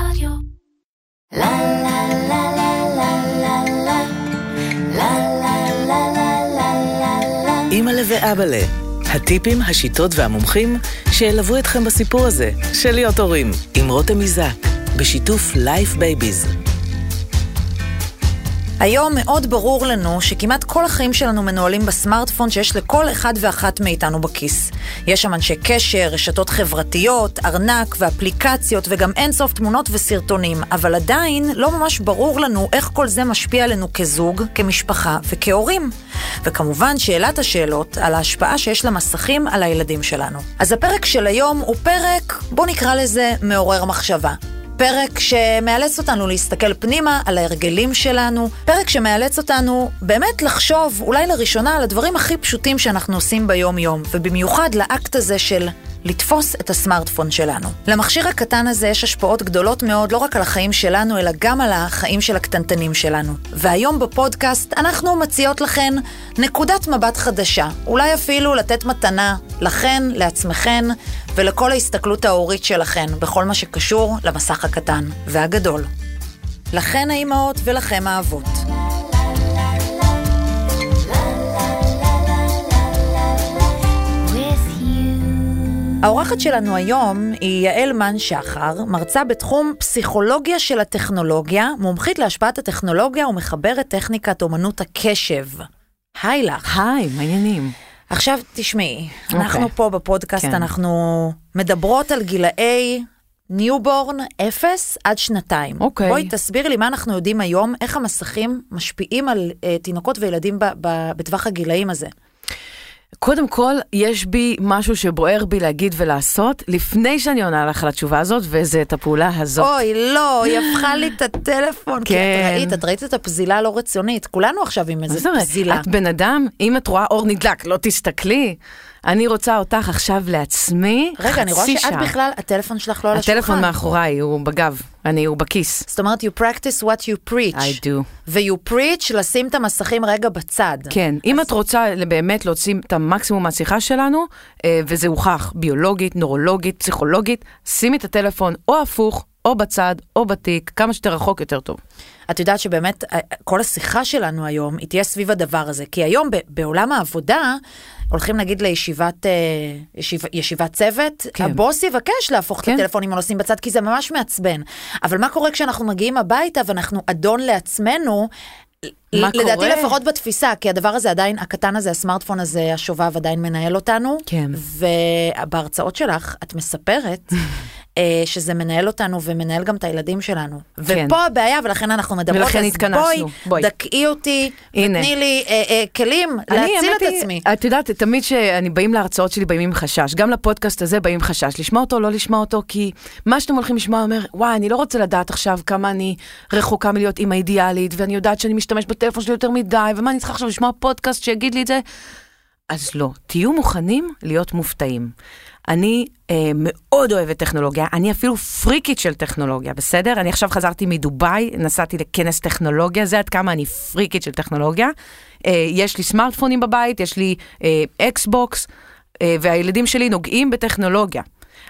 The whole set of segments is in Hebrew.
רדיו. לה לה לה לה לה לה לה לה לה לה לה לה לה אימא'לה ואבאלה, הטיפים, השיטות והמומחים שילוו אתכם בסיפור הזה של להיות הורים, עם רותם איזק, בשיתוף Life Babies. היום מאוד ברור לנו שכמעט כל החיים שלנו מנוהלים בסמארטפון שיש לכל אחד ואחת מאיתנו בכיס. יש שם אנשי קשר, רשתות חברתיות, ארנק ואפליקציות וגם אינסוף תמונות וסרטונים, אבל עדיין לא ממש ברור לנו איך כל זה משפיע עלינו כזוג, כמשפחה וכהורים. וכמובן שאלת השאלות על ההשפעה שיש למסכים על הילדים שלנו. אז הפרק של היום הוא פרק, בוא נקרא לזה מעורר מחשבה. פרק שמאלץ אותנו להסתכל פנימה על ההרגלים שלנו, פרק שמאלץ אותנו באמת לחשוב אולי לראשונה על הדברים הכי פשוטים שאנחנו עושים ביום-יום, ובמיוחד לאקט הזה של לתפוס את הסמארטפון שלנו. למכשיר הקטן הזה יש השפעות גדולות מאוד לא רק על החיים שלנו, אלא גם על החיים של הקטנטנים שלנו. והיום בפודקאסט אנחנו מציעות לכן נקודת מבט חדשה, אולי אפילו לתת מתנה לכן, לעצמכן ולכל ההסתכלות ההורית שלכן בכל מה שקשור למסך הקטן והגדול. לכן האימהות ולכם האבות. האורחת שלנו היום היא יעל מן שחר, מרצה בתחום פסיכולוגיה של הטכנולוגיה, מומחית להשפעת הטכנולוגיה ומחברת טכניקת אומנות הקשב. היי לך. היי, מה העניינים? עכשיו תשמעי, אנחנו אוקיי. פה בפודקאסט, כן. אנחנו מדברות על גילאי newborn 0 עד שנתיים. אוקיי. בואי תסבירי לי מה אנחנו יודעים היום, איך המסכים משפיעים על אה, תינוקות וילדים ב- ב- בטווח הגילאים הזה. קודם כל, יש בי משהו שבוער בי להגיד ולעשות, לפני שאני עונה לך על התשובה הזאת, וזה את הפעולה הזאת. אוי, לא, היא הפכה לי את הטלפון. כי את כן. ראית, את ראית את הפזילה הלא רצונית. כולנו עכשיו עם איזה? פזילה. את בן אדם, אם את רואה אור נדלק, לא תסתכלי. אני רוצה אותך עכשיו לעצמי, רגע, אני רואה חצי שאת שעה. בכלל, הטלפון שלך לא על השולחן. הטלפון מאחוריי, הוא בגב, אני, הוא בכיס. זאת אומרת, you practice what you preach. I do. ו-you preach לשים את המסכים רגע בצד. כן, אם את רוצה באמת להוציא את המקסימום מהשיחה שלנו, אה, וזה הוכח ביולוגית, נורולוגית, פסיכולוגית, שימי את הטלפון או הפוך, או בצד, או בתיק, כמה שיותר רחוק יותר טוב. את יודעת שבאמת אה, כל השיחה שלנו היום היא תהיה סביב הדבר הזה, כי היום ב- בעולם העבודה הולכים נגיד לישיבת אה, ישיב, ישיבת צוות, כן. הבוס יבקש להפוך כן. את הטלפונים הנוסעים בצד, כי זה ממש מעצבן. אבל מה קורה כשאנחנו מגיעים הביתה ואנחנו אדון לעצמנו? מה לדעתי קורה? לפחות בתפיסה, כי הדבר הזה עדיין, הקטן הזה, הסמארטפון הזה, השובב עדיין מנהל אותנו. כן. ובהרצאות שלך את מספרת שזה מנהל אותנו ומנהל גם את הילדים שלנו. כן. ופה הבעיה, ולכן אנחנו מדברות, ולכן אז התכנסנו. בואי, בואי. דכאי אותי, הנה. ותני לי אה, אה, כלים להציל את היא, עצמי. את יודעת, תמיד שאני באים להרצאות שלי באים עם חשש, גם לפודקאסט הזה באים עם חשש, לשמוע אותו, לא לשמוע אותו, כי מה שאתם הולכים לשמוע אומר, וואי, אני לא רוצה לדעת עכשיו כמה אני רחוקה מלהיות אימא אידיאלית, ואני יודעת שאני משתמש בטלפון שלי יותר מדי, ומה אני צריכה עכשיו לשמוע פודקאסט שיגיד לי את זה? אז לא, תהיו מוכנים להיות מופתעים. אני אה, מאוד אוהבת טכנולוגיה, אני אפילו פריקית של טכנולוגיה, בסדר? אני עכשיו חזרתי מדובאי, נסעתי לכנס טכנולוגיה, זה עד כמה אני פריקית של טכנולוגיה. אה, יש לי סמארטפונים בבית, יש לי אה, אקסבוקס, אה, והילדים שלי נוגעים בטכנולוגיה.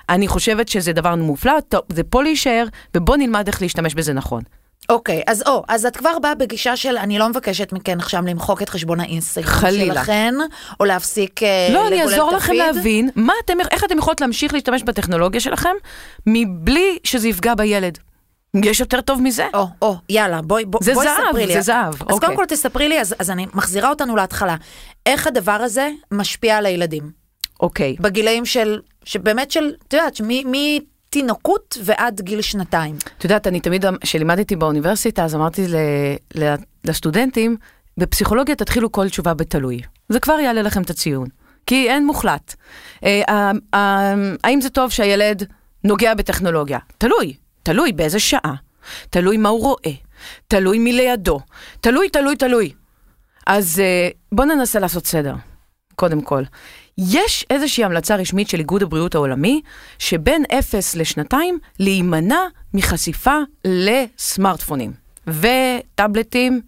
אני חושבת שזה דבר מופלא, טוב, זה פה להישאר, ובוא נלמד איך להשתמש בזה נכון. אוקיי, אז או, אז את כבר באה בגישה של אני לא מבקשת מכן עכשיו למחוק את חשבון האינסטגרם. שלכן, או להפסיק אה, לא, אני לגולל אעזור את לכם. להבין מה אתם, איך אתם יכולות להמשיך להשתמש בטכנולוגיה שלכם, מבלי שזה יפגע בילד. יש יותר טוב מזה? או, או, יאללה, בואי, בוא, זה בואי זהב, ספרי לי. זה זהב, אז אוקיי. קודם כל תספרי לי, אז, אז אני מחזירה אותנו להתחלה. איך הדבר הזה משפיע על הילדים? אוקיי. בגילאים של, שבאמת של, את יודעת, מ- מתינוקות ועד גיל שנתיים. את יודעת, אני תמיד, כשלימדתי באוניברסיטה, אז אמרתי ל, ל, לסטודנטים, בפסיכולוגיה תתחילו כל תשובה בתלוי. זה כבר יעלה לכם את הציון, כי אין מוחלט. אה, אה, אה, האם זה טוב שהילד נוגע בטכנולוגיה? תלוי, תלוי באיזה שעה, תלוי מה הוא רואה, תלוי מי לידו, תלוי, תלוי, תלוי. אז אה, בואו ננסה לעשות סדר, קודם כל. יש איזושהי המלצה רשמית של איגוד הבריאות העולמי, שבין אפס לשנתיים להימנע מחשיפה לסמארטפונים, וטאבלטים,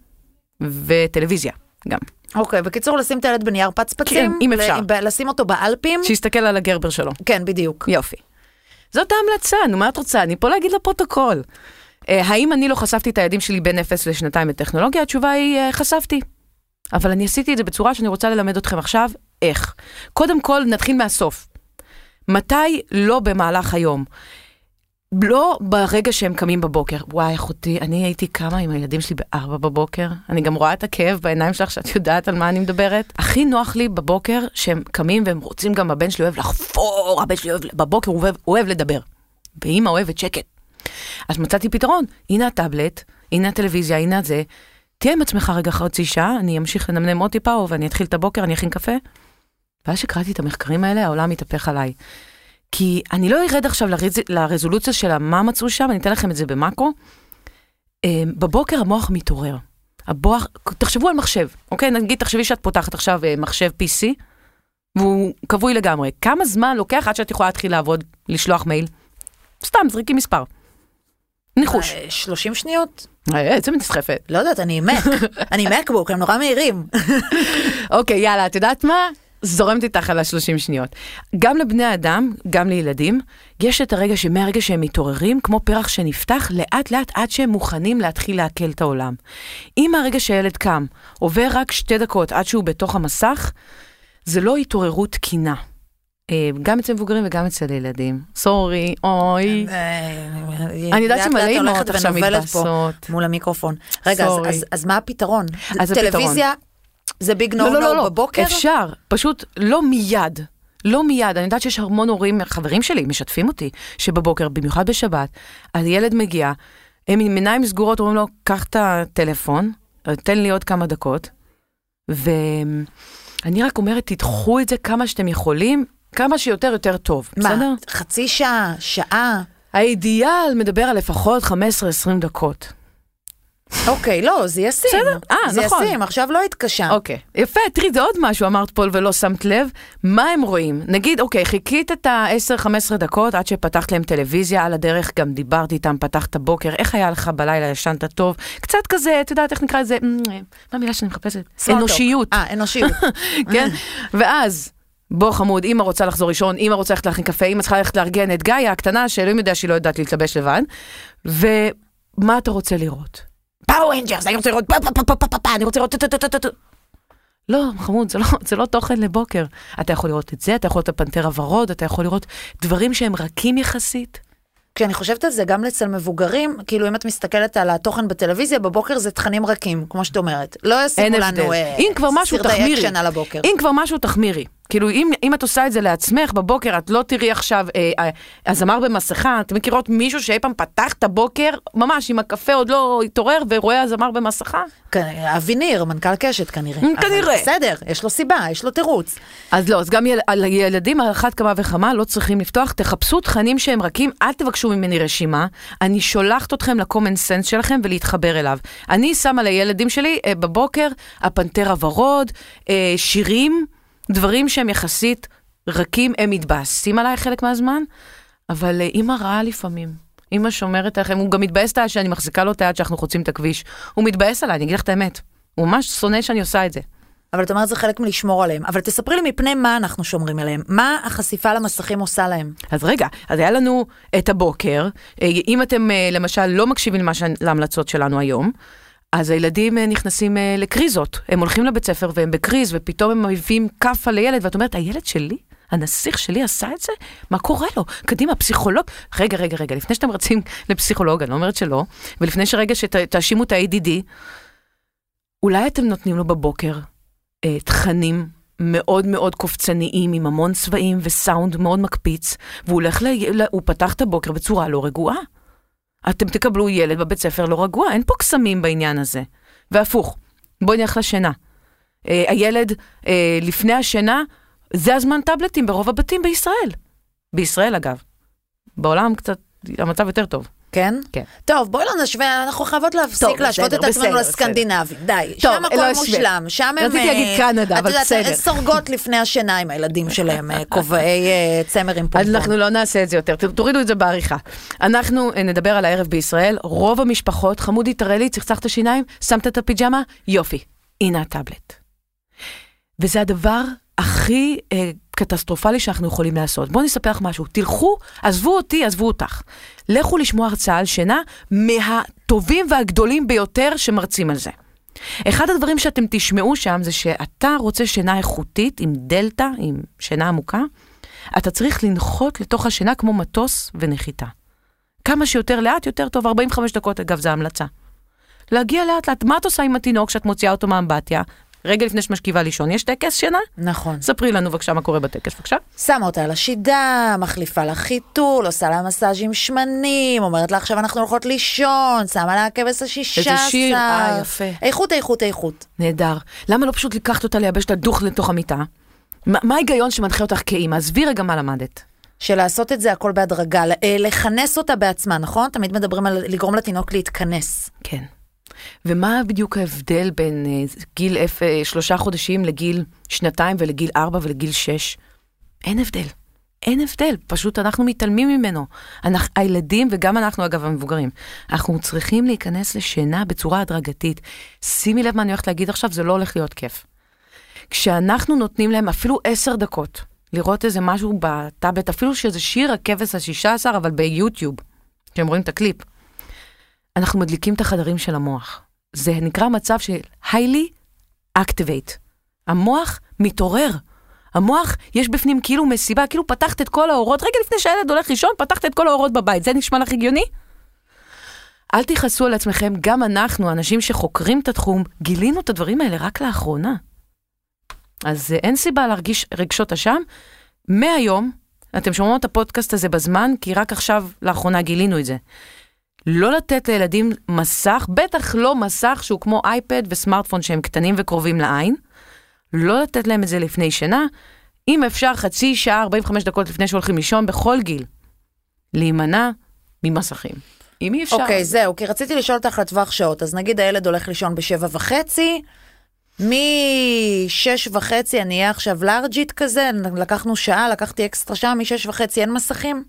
וטלוויזיה גם. אוקיי, בקיצור, לשים את הילד בנייר פצפצים. כן, אם אפשר. לשים אותו באלפים. שיסתכל על הגרבר שלו. כן, בדיוק. יופי. זאת ההמלצה, נו, מה את רוצה? אני פה להגיד לפרוטוקול. אה, האם אני לא חשפתי את הילדים שלי בין אפס לשנתיים בטכנולוגיה? התשובה היא, אה, חשפתי. אבל אני עשיתי את זה בצורה שאני רוצה ללמד אתכם עכשיו, איך. קודם כל, נתחיל מהסוף. מתי לא במהלך היום? לא ברגע שהם קמים בבוקר. וואי, אחותי, אני הייתי קמה עם הילדים שלי בארבע בבוקר. אני גם רואה את הכאב בעיניים שלך שאת יודעת על מה אני מדברת. הכי נוח לי בבוקר שהם קמים והם רוצים גם, הבן שלי אוהב לחפור, הבן שלי אוהב, בבוקר הוא אוהב, אוהב לדבר. ואימא אוהבת שקט. אז מצאתי פתרון, הנה הטאבלט, הנה הטלוויזיה, הנה זה. תהיה עם עצמך רגע חצי שעה, אני אמשיך לנמנם עוד טיפה, ואני אתחיל את הבוקר, אני אכין קפה. ואז שקראתי את המחקרים האלה, העולם התהפך עליי. כי אני לא ארד עכשיו לרז... לרזולוציה של מה מצאו שם, אני אתן לכם את זה במאקרו. אה, בבוקר המוח מתעורר. הבוח, תחשבו על מחשב, אוקיי? נגיד, תחשבי שאת פותחת עכשיו אה, מחשב PC, והוא כבוי לגמרי. כמה זמן לוקח עד שאת יכולה להתחיל לעבוד, לשלוח מייל? סתם, זריקי מספר. ניחוש. אה, 30 שניות? אה, איזה נסחפת. לא יודעת, אני מק. אני מקבוק, הם נורא מהירים. אוקיי, יאללה, את יודעת מה? זורמת איתך על ה-30 שניות. גם לבני אדם, גם לילדים, יש את הרגע שמהרגע שהם מתעוררים, כמו פרח שנפתח, לאט לאט עד שהם מוכנים להתחיל לעכל את העולם. אם מהרגע שהילד קם, עובר רק שתי דקות עד שהוא בתוך המסך, זה לא התעוררות תקינה. אה, גם אצל מבוגרים וגם אצל ילדים. סורי, אוי. אני יודעת שמלא אימהות עכשיו מתבאסות. מול המיקרופון. רגע, אז- מה הפתרון. טלוויזיה זה ביג נו לא, לא, לא, נו לא, בבוקר? אפשר, פשוט לא מיד. לא מיד, אני יודעת שיש המון הורים, חברים שלי, משתפים אותי, שבבוקר, במיוחד בשבת, הילד מגיע, הם עם עיניים סגורות, אומרים לו, קח את הטלפון, תן לי עוד כמה דקות, ואני רק אומרת, תדחו את זה כמה שאתם יכולים, כמה שיותר יותר טוב, בסדר? מה, חצי שעה, שעה? האידיאל מדבר על לפחות 15-20 דקות. אוקיי, לא, זה ישים. בסדר, אה, זה נכון. ישים, עכשיו לא התקשה. אוקיי, יפה, תראי, זה עוד משהו אמרת פה ולא שמת לב. מה הם רואים? נגיד, אוקיי, חיכית את ה-10-15 דקות עד שפתחת להם טלוויזיה, על הדרך גם דיברתי איתם, פתחת בוקר, איך היה לך בלילה, ישנת טוב? קצת כזה, את יודעת איך נקרא לזה, אמ, מה המילה שאני מחפשת? אנושיות. אה, אנושיות. כן? ואז, בוא חמוד, אמא רוצה לחזור לישון, אמא רוצה ללכת להכין קפה, אמא צריכה ללכת לארגן את גיא הקטנה, שאלוהים יודע שהיא לא יודעת להתלבש לבד. ומה אתה רוצה לראות? פאוור רנג'רס, אני רוצה לראות פה פה פה פה פה פה פה, אני רוצה לראות טו טו טו טו טו. לא, חמוד, זה לא, זה לא תוכן לבוקר. אתה יכול לראות את זה, אתה יכול לראות את הפנתר הוורוד, אתה יכול לראות דברים שהם רכים יחסית. כשאני חושבת על זה גם אצל מבוגרים, כאילו אם את מסתכלת על התוכן בטלוויזיה, בבוקר זה תכנים רכים, כמו שאת אומרת. לא ישימו. לנו אה, סרטי. אקשן על הבוקר. אם כבר משהו, תחמירי. כאילו, אם, אם את עושה את זה לעצמך בבוקר, את לא תראי עכשיו אה, אה, הזמר במסכה. אתם מכירות מישהו שאי פעם פתח את הבוקר, ממש עם הקפה עוד לא התעורר, ורואה הזמר במסכה? כ- אבי ניר, מנכ"ל קשת כנראה. כנראה. בסדר, יש לו סיבה, יש לו תירוץ. אז לא, אז גם יל, על ילדים על אחת כמה וכמה לא צריכים לפתוח, תחפשו תכנים שהם רכים, אל תבקשו ממני רשימה, אני שולחת אתכם ל-common sense שלכם ולהתחבר אליו. אני שמה לילדים שלי אה, בבוקר הפנתר הוורוד, אה, שירים, דברים שהם יחסית רכים, הם מתבאסים עליי חלק מהזמן, אבל אה, אימא רעה לפעמים. אימא שומרת עליכם, הוא גם מתבאס עליי שאני מחזיקה לו את היד שאנחנו חוצים את הכביש. הוא מתבאס עליי, אני אגיד לך את האמת. הוא ממש שונא שאני עושה את זה. אבל את אומרת זה חלק מלשמור עליהם. אבל תספרי לי מפני מה אנחנו שומרים עליהם. מה החשיפה למסכים עושה להם? אז רגע, אז היה לנו את הבוקר, אה, אם אתם אה, למשל לא מקשיבים להמלצות שלנו היום, אז הילדים אה, נכנסים אה, לקריזות, הם הולכים לבית ספר והם בקריז, ופתאום הם מביאים כאפה לילד, ואת אומרת, הילד שלי? הנסיך שלי עשה את זה? מה קורה לו? קדימה, פסיכולוג. רגע, רגע, רגע, לפני שאתם רצים לפסיכולוג, אני לא אומרת שלא, ולפני שרגע שתאשימו את ה-ADD, אולי אתם נותנים לו בבוקר אה, תכנים מאוד מאוד קופצניים, עם המון צבעים וסאונד מאוד מקפיץ, והוא הולך, ל... הוא פתח את הבוקר בצורה לא רגועה. אתם תקבלו ילד בבית ספר לא רגוע, אין פה קסמים בעניין הזה. והפוך, בואי נלך לשינה. אה, הילד אה, לפני השינה, זה הזמן טאבלטים ברוב הבתים בישראל. בישראל אגב. בעולם קצת, המצב יותר טוב. כן? כן. טוב, בואי לא נשווה, אנחנו חייבות להפסיק טוב, להשוות בסדר, את עצמנו לסקנדינבים. די, טוב, שם הכל לא. מושלם. שם הם... רציתי להגיד אה, קנדה, אבל את בסדר. יודעת, הן סורגות לפני השינה עם הילדים שלהם, אה, כובעי אה, צמר עם פומפון. אנחנו לא נעשה את זה יותר, תורידו את זה בעריכה. אנחנו אה, נדבר על הערב בישראל, רוב המשפחות, חמודי תראה לי, צחצחת שיניים, שמת את הפיג'מה, יופי, הנה הטאבלט. וזה הדבר הכי אה, קטסטרופלי שאנחנו יכולים לעשות. בואו נספר לך משהו. תלכו, עזבו אותי, עזבו אותך. לכו לשמוע הרצאה על שינה מהטובים והגדולים ביותר שמרצים על זה. אחד הדברים שאתם תשמעו שם זה שאתה רוצה שינה איכותית עם דלתא, עם שינה עמוקה, אתה צריך לנחות לתוך השינה כמו מטוס ונחיתה. כמה שיותר לאט, יותר טוב, 45 דקות אגב, זו המלצה. להגיע לאט לאט, מה את עושה עם התינוק כשאת מוציאה אותו מהאמבטיה? רגע לפני שמשכיבה לישון, יש טקס שינה? נכון. ספרי לנו בבקשה מה קורה בטקס, בבקשה. שמה אותה על השידה, מחליפה לה חיתול, עושה לה מסאז'ים שמנים, אומרת לה עכשיו אנחנו הולכות לישון, שמה לה הכבש השישה עשר. איזה שיר, אה, יפה. איכות, איכות, איכות. נהדר. למה לא פשוט לקחת אותה לייבש את הדוך לתוך המיטה? מה ההיגיון שמנחה אותך כאימא? עזבי רגע מה למדת. שלעשות את זה הכל בהדרגה, אה, לכנס אותה בעצמה, נכון? תמיד מדברים על לגרום לתינוק להתכנס. כן. ומה בדיוק ההבדל בין אה, גיל אפ... אה, שלושה חודשים לגיל שנתיים ולגיל ארבע ולגיל שש? אין הבדל. אין הבדל, פשוט אנחנו מתעלמים ממנו. אנחנו, הילדים, וגם אנחנו אגב המבוגרים, אנחנו צריכים להיכנס לשינה בצורה הדרגתית. שימי לב מה אני הולכת להגיד עכשיו, זה לא הולך להיות כיף. כשאנחנו נותנים להם אפילו עשר דקות, לראות איזה משהו בטאבלט, אפילו שזה שיר הכבש השישה עשר, אבל ביוטיוב, כשהם רואים את הקליפ, אנחנו מדליקים את החדרים של המוח. זה נקרא מצב של highly activate. המוח מתעורר. המוח, יש בפנים כאילו מסיבה, כאילו פתחת את כל האורות, רגע לפני שהילד הולך לישון, פתחת את כל האורות בבית. זה נשמע לך הגיוני? אל תכעסו על עצמכם, גם אנחנו, אנשים שחוקרים את התחום, גילינו את הדברים האלה רק לאחרונה. אז אה, אין סיבה להרגיש רגשות אשם. מהיום, אתם שומעים את הפודקאסט הזה בזמן, כי רק עכשיו, לאחרונה גילינו את זה. לא לתת לילדים מסך, בטח לא מסך שהוא כמו אייפד וסמארטפון שהם קטנים וקרובים לעין. לא לתת להם את זה לפני שינה. אם אפשר, חצי שעה, 45 דקות לפני שהולכים לישון, בכל גיל. להימנע ממסכים. אם אי אפשר... אוקיי, זהו, כי רציתי לשאול אותך לטווח שעות, אז נגיד הילד הולך לישון בשבע וחצי, משש וחצי אני אהיה עכשיו לארג'ית כזה, לקחנו שעה, לקחתי אקסטרה שעה, משש וחצי אין מסכים?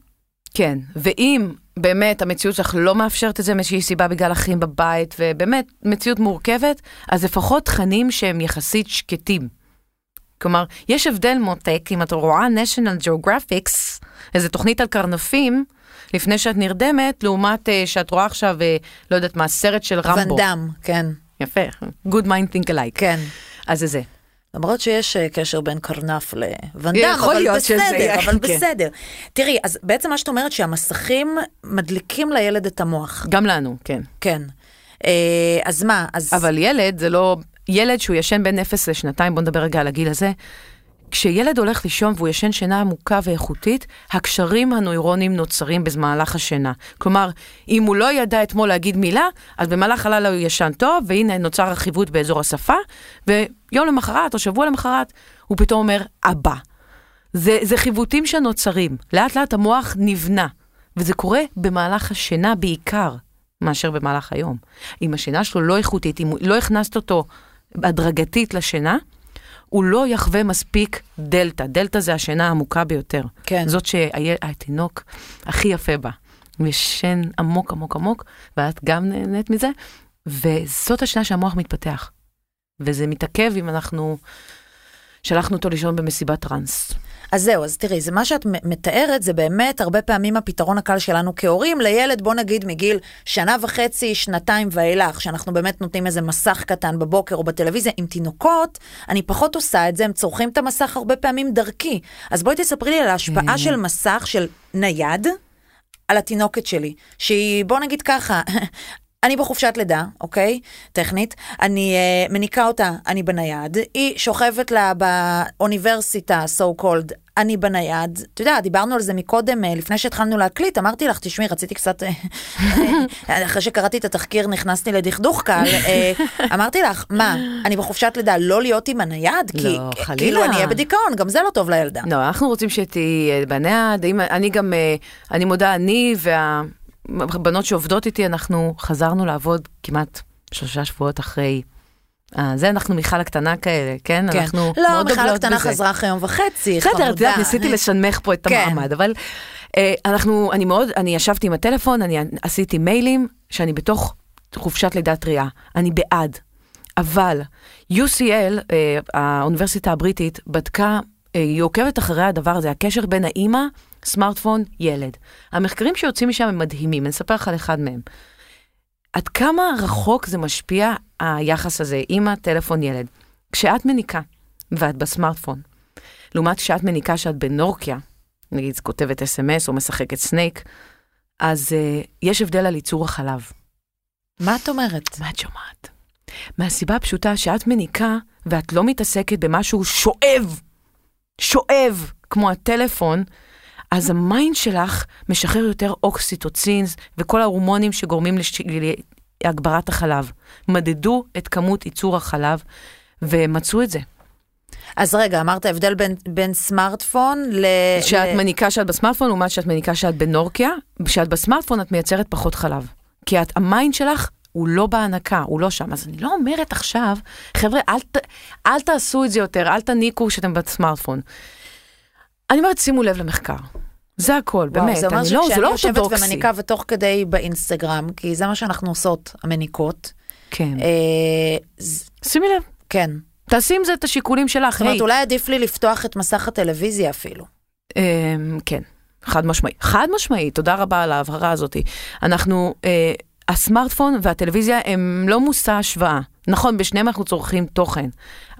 כן, ואם באמת המציאות שלך לא מאפשרת את זה מאיזושהי סיבה בגלל אחים בבית, ובאמת מציאות מורכבת, אז לפחות תכנים שהם יחסית שקטים. כלומר, יש הבדל מותק, אם את רואה national geographics, איזה תוכנית על קרנפים, לפני שאת נרדמת, לעומת uh, שאת רואה עכשיו, uh, לא יודעת מה, סרט של רמבו. ונדם, כן, יפה, good mind think alike. כן. אז זה זה. למרות שיש אה, קשר בין קרנף לוונדם, יכול אבל שזה בסדר, יהיה, אבל כן. בסדר. תראי, אז בעצם מה שאת אומרת שהמסכים מדליקים לילד את המוח. גם לנו, כן. כן. אה, אז מה, אז... אבל ילד זה לא, ילד שהוא ישן בין 0 לשנתיים, בוא נדבר רגע על הגיל הזה. כשילד הולך לישון והוא ישן שינה עמוקה ואיכותית, הקשרים הנוירונים נוצרים במהלך השינה. כלומר, אם הוא לא ידע אתמול להגיד מילה, אז במהלך הלילה הוא ישן טוב, והנה נוצר רכיבות באזור השפה, ויום למחרת או שבוע למחרת, הוא פתאום אומר, אבא. זה, זה חיווטים שנוצרים. לאט לאט המוח נבנה, וזה קורה במהלך השינה בעיקר, מאשר במהלך היום. אם השינה שלו לא איכותית, אם לא הכנסת אותו הדרגתית לשינה, הוא לא יחווה מספיק דלתא. דלתא זה השינה העמוקה ביותר. כן. זאת שהתינוק הכי יפה בה. הוא ישן עמוק עמוק עמוק, ואת גם נהנית מזה, וזאת השינה שהמוח מתפתח. וזה מתעכב אם אנחנו שלחנו אותו לישון במסיבת טראנס. אז זהו, אז תראי, זה מה שאת מתארת, זה באמת הרבה פעמים הפתרון הקל שלנו כהורים לילד, בוא נגיד מגיל שנה וחצי, שנתיים ואילך, שאנחנו באמת נותנים איזה מסך קטן בבוקר או בטלוויזיה. עם תינוקות, אני פחות עושה את זה, הם צורכים את המסך הרבה פעמים דרכי. אז בואי תספרי לי על ההשפעה של מסך של נייד על התינוקת שלי, שהיא, בוא נגיד ככה, אני בחופשת לידה, אוקיי? טכנית. אני uh, מניקה אותה, אני בנייד. היא שוכבת לה באוניברסיטה, so called, אני בנייד. אתה יודע, דיברנו על זה מקודם, אה, לפני שהתחלנו להקליט, אמרתי לך, תשמעי, רציתי קצת... אה, אה, אחרי שקראתי את התחקיר, נכנסתי לדכדוך קל. אה, אמרתי לך, מה, אני בחופשת לידה, לא להיות עם הנייד? כי לא, חלילה. כאילו אני אהיה בדיכאון, גם זה לא טוב לילדה. לא, אנחנו רוצים שתהיי אה, בנייד, אני גם, אה, אני מודה, אני והבנות שעובדות איתי, אנחנו חזרנו לעבוד כמעט שלושה שבועות אחרי. אה, זה אנחנו מיכל הקטנה כאלה, כן? כן. אנחנו לא, מאוד מיכל דוגלות הקטנה בזה. חזרה אחרי יום וחצי, בסדר, את יודעת, חמודה. ניסיתי לשנמך פה את כן. המעמד, אבל אה, אנחנו, אני מאוד, אני ישבתי עם הטלפון, אני עשיתי מיילים, שאני בתוך חופשת לידה טריה, אני בעד. אבל UCL, אה, האוניברסיטה הבריטית, בדקה אה, היא עוקבת אחרי הדבר הזה, הקשר בין האימא, סמארטפון, ילד. המחקרים שיוצאים משם הם מדהימים, אני אספר לך על אחד מהם. עד כמה רחוק זה משפיע, היחס הזה, אימא, טלפון, ילד. כשאת מניקה, ואת בסמארטפון, לעומת כשאת מניקה שאת בנוקיה, נגיד כותבת אס.אם.אס או משחקת סנייק, אז אה, יש הבדל על ייצור החלב. מה את אומרת? מה את שומעת? מהסיבה הפשוטה שאת מניקה ואת לא מתעסקת במשהו שואב, שואב, כמו הטלפון, אז ה mind שלך משחרר יותר אוקסיטוצין וכל ההורמונים שגורמים. להגברת החלב. מדדו את כמות ייצור החלב ומצאו את זה. אז רגע, אמרת הבדל בין, בין סמארטפון ל... שאת ל... מניקה שאת בסמארטפון, לעומת שאת מניקה שאת בנוקיה, כשאת בסמארטפון את מייצרת פחות חלב. כי את, ה mind שלך הוא לא בהנקה, הוא לא שם. אז אני לא אומרת עכשיו, חבר'ה, אל, ת, אל תעשו את זה יותר, אל תניקו שאתם בסמארטפון. אני אומרת, שימו לב למחקר. זה הכל, וואו, באמת. זה אומר אני לא, זה שכשאני לא יושבת אורתודוקסי. ומניקה ותוך כדי באינסטגרם, כי זה מה שאנחנו עושות, המניקות. כן. אה, ז- שימי לב, כן. תעשי עם זה את השיקולים שלך. זאת אומרת, אולי עדיף לי לפתוח את מסך הטלוויזיה אפילו. אמ, כן, חד משמעי. חד משמעי, תודה רבה על ההבהרה הזאת. אנחנו, אה, הסמארטפון והטלוויזיה הם לא מושא השוואה. נכון, בשניהם אנחנו צורכים תוכן,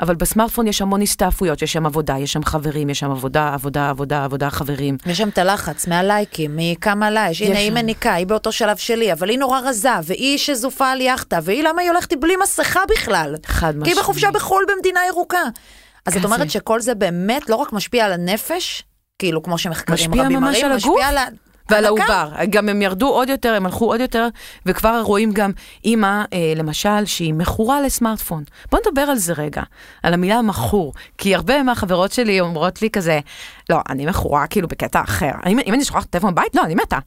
אבל בסמארטפון יש המון הסתעפויות, יש שם עבודה, יש שם חברים, יש שם עבודה, עבודה, עבודה, עבודה, חברים. יש שם את הלחץ מהלייקים, מכמה לה יש. הנה, היא. מניקה, היא באותו שלב שלי, אבל היא נורא רזה, והיא שזופה על יאכטה, והיא למה היא הולכת בלי מסכה בכלל? חד כי משמעי. היא בחופשה בחו"ל במדינה ירוקה. אז את כזה. אומרת שכל זה באמת לא רק משפיע על הנפש, כאילו כמו שמחקרים רבים ממש מראים, הגוף. משפיע על ה... ועל. העובר, גם הם ירדו עוד יותר, הם הלכו עוד יותר, וכבר רואים גם אימא, אה, למשל, שהיא מכורה לסמארטפון. בוא נדבר על זה רגע, על המילה מכור, כי הרבה מהחברות שלי אומרות לי כזה, לא, אני מכורה כאילו בקטע אחר. אם, אם אני שוכחת טלפון בבית, לא, אני מתה.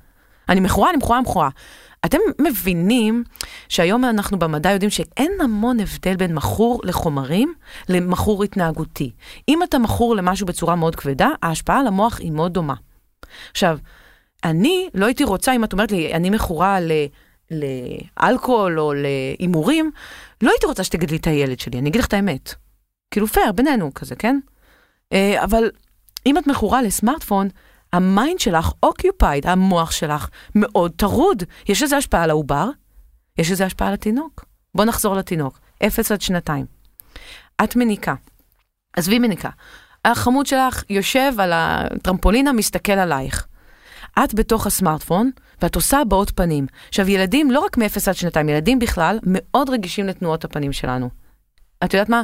אני מכורה, אני מכורה, מכורה. אתם מבינים שהיום אנחנו במדע יודעים שאין המון הבדל בין מכור לחומרים למכור התנהגותי. אם אתה מכור למשהו בצורה מאוד כבדה, ההשפעה על המוח היא מאוד דומה. עכשיו, אני לא הייתי רוצה, אם את אומרת לי, אני מכורה ל... לאלכוהול או להימורים, לא הייתי רוצה שתגדלי את הילד שלי, אני אגיד לך את האמת. כאילו פייר, בינינו כזה, כן? אה, אבל אם את מכורה לסמארטפון, ה mind שלך occupied, המוח שלך מאוד טרוד. יש לזה השפעה על העובר, יש לזה השפעה על התינוק. בוא נחזור לתינוק, אפס עד שנתיים. את מניקה, עזבי מניקה. החמוד שלך יושב על הטרמפולינה, מסתכל עלייך. את בתוך הסמארטפון, ואת עושה הבעות פנים. עכשיו, ילדים, לא רק מ-0 עד שנתיים, ילדים בכלל, מאוד רגישים לתנועות הפנים שלנו. את יודעת מה?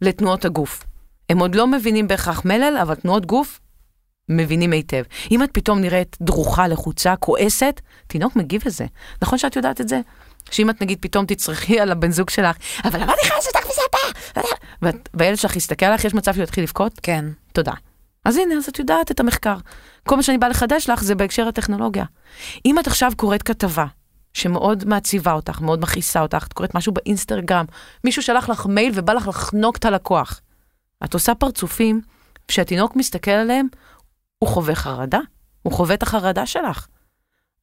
לתנועות הגוף. הם עוד לא מבינים בהכרח מלל, אבל תנועות גוף, מבינים היטב. אם את פתאום נראית דרוכה, לחוצה, כועסת, תינוק מגיב לזה. נכון שאת יודעת את זה? שאם את נגיד פתאום תצרכי על הבן זוג שלך, אבל אמרתי לך לעשות לך וזה ואת- והילד שלך יסתכל עליך, יש מצב שהוא יתחיל לבכות? כן. תודה. אז הנה, אז את יודעת את המחקר. כל מה שאני באה לחדש לך זה בהקשר הטכנולוגיה. אם את עכשיו קוראת כתבה שמאוד מעציבה אותך, מאוד מכעיסה אותך, את קוראת משהו באינסטגרם, מישהו שלח לך מייל ובא לך לחנוק את הלקוח. את עושה פרצופים שהתינוק מסתכל עליהם, הוא חווה חרדה, הוא חווה את החרדה שלך.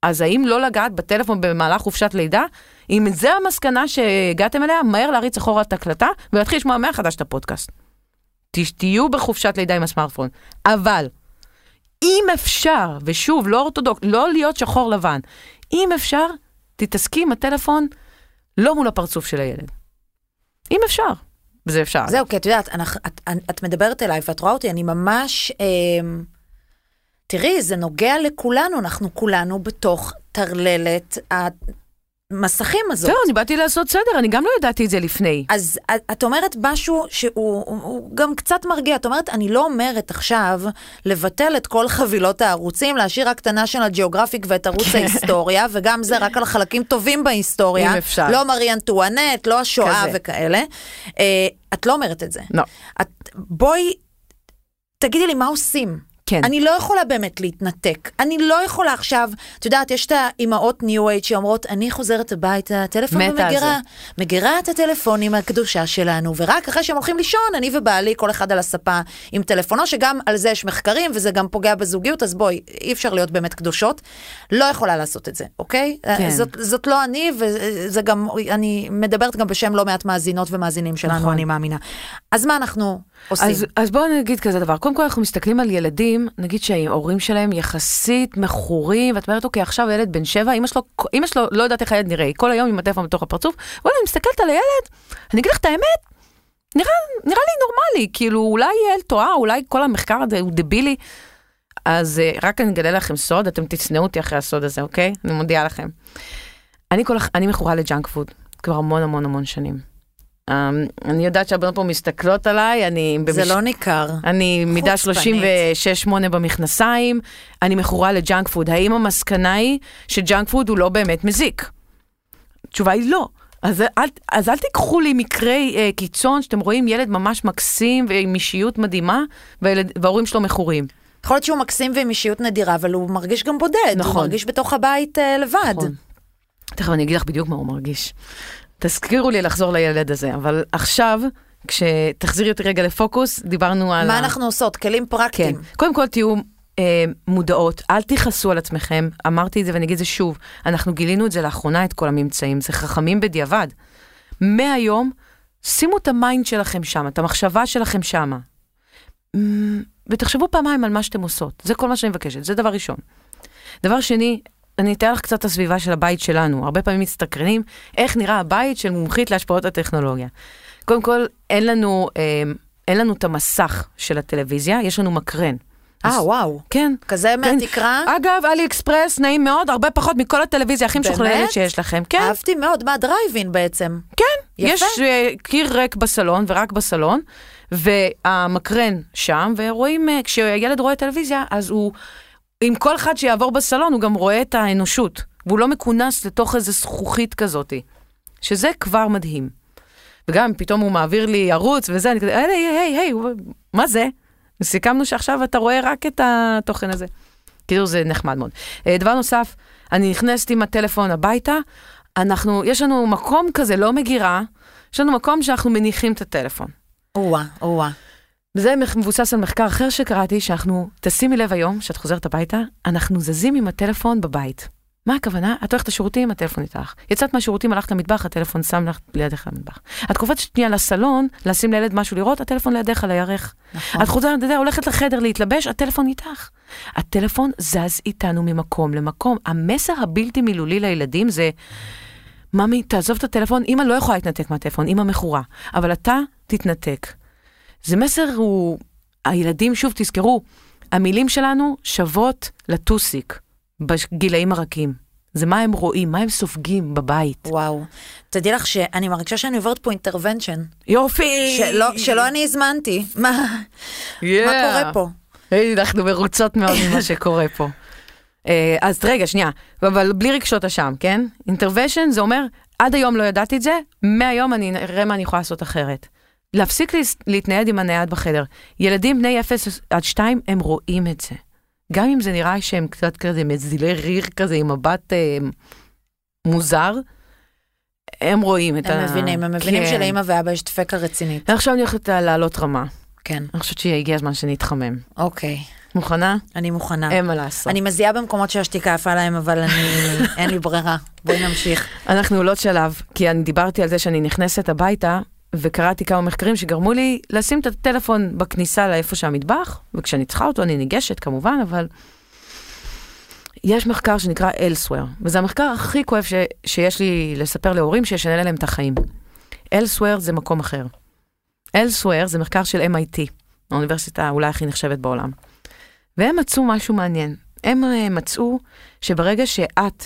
אז האם לא לגעת בטלפון במהלך חופשת לידה? אם זה המסקנה שהגעתם אליה, מהר להריץ אחורה את ההקלטה ולהתחיל לשמוע מחדש את הפודקאסט. תהיו בחופשת לידה עם הסמארטפון. אבל, אם אפשר, ושוב, לא אורתודוקס, לא להיות שחור לבן, אם אפשר, תתעסקי עם הטלפון לא מול הפרצוף של הילד. אם אפשר, וזה אפשר. זהו, כי את יודעת, את, את מדברת אליי ואת רואה אותי, אני ממש... אמ, תראי, זה נוגע לכולנו, אנחנו כולנו בתוך טרללת המסכים הזאת. זהו, אני באתי לעשות סדר, אני גם לא ידעתי את זה לפני. אז את- אומרת משהו שהוא הוא- הוא גם קצת מרגיע. את אומרת, אני לא אומרת עכשיו לבטל את כל חבילות הערוצים, להשאיר רק את ה-National Geographic ואת ערוץ ההיסטוריה, וגם זה רק על חלקים טובים בהיסטוריה. אם אפשר. לא מרי אנטואנט, לא השואה כזה. וכאלה. אה, את לא אומרת את זה. לא. את, בואי, תגידי לי מה עושים. כן. אני לא יכולה באמת להתנתק. אני לא יכולה עכשיו, את יודעת, יש את האימהות ניו אייד שאומרות, אני חוזרת הביתה, טלפון מתה על במגירה. מגירה את הטלפונים הקדושה שלנו, ורק אחרי שהם הולכים לישון, אני ובעלי, כל אחד על הספה עם טלפונו, שגם על זה יש מחקרים, וזה גם פוגע בזוגיות, אז בואי, אי אפשר להיות באמת קדושות. לא יכולה לעשות את זה, אוקיי? כן. זאת, זאת לא אני, וזה גם, אני מדברת גם בשם לא מעט מאזינות ומאזינים שלנו, נכון. אני מאמינה. אז מה אנחנו עושים? אז, אז בואו נגיד כזה דבר, קודם כל אנחנו מסתכלים על ילדים, נגיד שההורים שלהם יחסית מכורים, ואת אומרת, אוקיי, עכשיו ילד בן שבע, אמא שלו, אמא שלו לא יודעת איך הילד נראה, היא כל היום עם הטלפון בתוך הפרצוף, וואלה, אני מסתכלת על הילד, אני אגיד לך את האמת, נראה, נראה לי נורמלי, כאילו אולי יעל טועה, אולי כל המחקר הזה הוא דבילי. אז אה, רק אני אגלה לכם סוד, אתם תשנאו אותי אחרי הסוד הזה, אוקיי? אני מודיעה לכם. אני, כל, אני מכורה ל junk food, כבר המון המון המון שנים. אמ, אני יודעת שהבנות פה מסתכלות עליי, אני... זה במש- לא ניכר. אני מידה חוצפנית. 36-8 במכנסיים, אני מכורה ל junk food. האם המסקנה היא ש junk food הוא לא באמת מזיק? התשובה היא לא. אז אל, אז אל תיקחו לי מקרי אה, קיצון שאתם רואים ילד ממש מקסים ועם אישיות מדהימה וההורים שלו מכורים. יכול להיות שהוא מקסים ועם אישיות נדירה, אבל הוא מרגיש גם בודד. נכון. הוא מרגיש בתוך הבית אה, לבד. נכון. תכף אני אגיד לך בדיוק מה הוא מרגיש. תזכירו לי לחזור לילד הזה, אבל עכשיו, כשתחזירי אותי רגע לפוקוס, דיברנו על... מה ה- אנחנו עושות? כלים כן. פרקטיים. קודם כל תהיו אה, מודעות, אל תכעסו על עצמכם, אמרתי את זה ואני אגיד את זה שוב, אנחנו גילינו את זה לאחרונה, את כל הממצאים, זה חכמים בדיעבד. מהיום, שימו את ה mind שלכם שם, את המחשבה שלכם שמה. ותחשבו פעמיים על מה שאתם עושות, זה כל מה שאני מבקשת, זה דבר ראשון. דבר שני, אני אתאר לך קצת את הסביבה של הבית שלנו, הרבה פעמים מסתקרנים איך נראה הבית של מומחית להשפעות הטכנולוגיה. קודם כל, אין לנו, אה, אין לנו את המסך של הטלוויזיה, יש לנו מקרן. אה, אז- וואו. כן. כזה כן. מהתקרה? אגב, AliExpress, נעים מאוד, הרבה פחות מכל הטלוויזיה הכי? משוכללת שיש לכם. כן, אהבתי מאוד, מה דרייבין בעצם? כן. יפה. יש אה, קיר ריק בסלון ורק בסלון, והמקרן שם, ורואים, אה, כשילד רואה טלוויזיה, אז הוא, עם כל אחד שיעבור בסלון, הוא גם רואה את האנושות, והוא לא מכונס לתוך איזה זכוכית כזאתי, שזה כבר מדהים. וגם פתאום הוא מעביר לי ערוץ וזה, אני כזה, היי, היי, היי, מה זה? סיכמנו שעכשיו אתה רואה רק את התוכן הזה. כאילו זה נחמד מאוד. אה, דבר נוסף, אני נכנסת עם הטלפון הביתה, אנחנו, יש לנו מקום כזה, לא מגירה, יש לנו מקום שאנחנו מניחים את הטלפון. או-אה, או-אה. וזה מבוסס על מחקר אחר שקראתי, שאנחנו, תשימי לב היום, שאת חוזרת הביתה, אנחנו זזים עם הטלפון בבית. מה הכוונה? את הולכת לשירותים, הטלפון איתך. יצאת מהשירותים, הלכת למטבח, הטלפון שם לך לידך למטבח. את קופצת שנייה לסלון, לשים לילד משהו לראות, הטלפון לידך על הירך. נכון. את חוזרת, אתה הולכת לחדר להתלבש, הטלפון איתך. הטלפון זז איתנו ממקום למקום. המסר הבלתי מילולי לילדים זה, ממי, תעזוב את הטלפון, אמא לא יכולה להתנתק מהטלפון, אמא מכורה, אבל אתה תתנתק. זה מסר הוא, הילדים, שוב, תזכרו, המילים שלנו שוות לטוסיק בגילאים הרכים. זה מה הם רואים, מה הם סופגים בבית. וואו. תדעי לך שאני מרגישה שאני עוברת פה אינטרוונשן. יופי! שלא, שלא אני הזמנתי. מה, מה קורה פה? היי, אנחנו מרוצות מאוד ממה שקורה פה. אה, אז רגע, שנייה, אבל בלי רגשות אשם, כן? אינטרוושן זה אומר, עד היום לא ידעתי את זה, מהיום אני אראה מה אני יכולה לעשות אחרת. להפסיק להתנייד עם הנייד בחדר. ילדים בני 0 עד 2, הם רואים את זה. גם אם זה נראה שהם קצת כזה מזילי ריר כזה עם מבט אה, מוזר, הם רואים את הם ה... מבינים, הם מבינים כן. שלאמא ואבא יש דפקה רצינית. עכשיו אני הולכת לעלות רמה. כן, אני חושבת שהגיע הזמן שנתחמם. אוקיי. מוכנה? אני מוכנה. אין מה לעשות. אני מזיעה במקומות שהשתיקה עפה להם, אבל אני, אין לי ברירה. בואי נמשיך. אנחנו עולות שלב, כי אני דיברתי על זה שאני נכנסת הביתה, וקראתי כמה מחקרים שגרמו לי לשים את הטלפון בכניסה לאיפה שהמטבח, וכשאני צריכה אותו אני ניגשת כמובן, אבל יש מחקר שנקרא Elsewhere, וזה המחקר הכי כואב ש... שיש לי לספר להורים שישנה להם את החיים. Elsewhere זה מקום אחר. Elsewhere זה מחקר של MIT, האוניברסיטה אולי הכי נחשבת בעולם. והם מצאו משהו מעניין. הם אה, מצאו שברגע שאת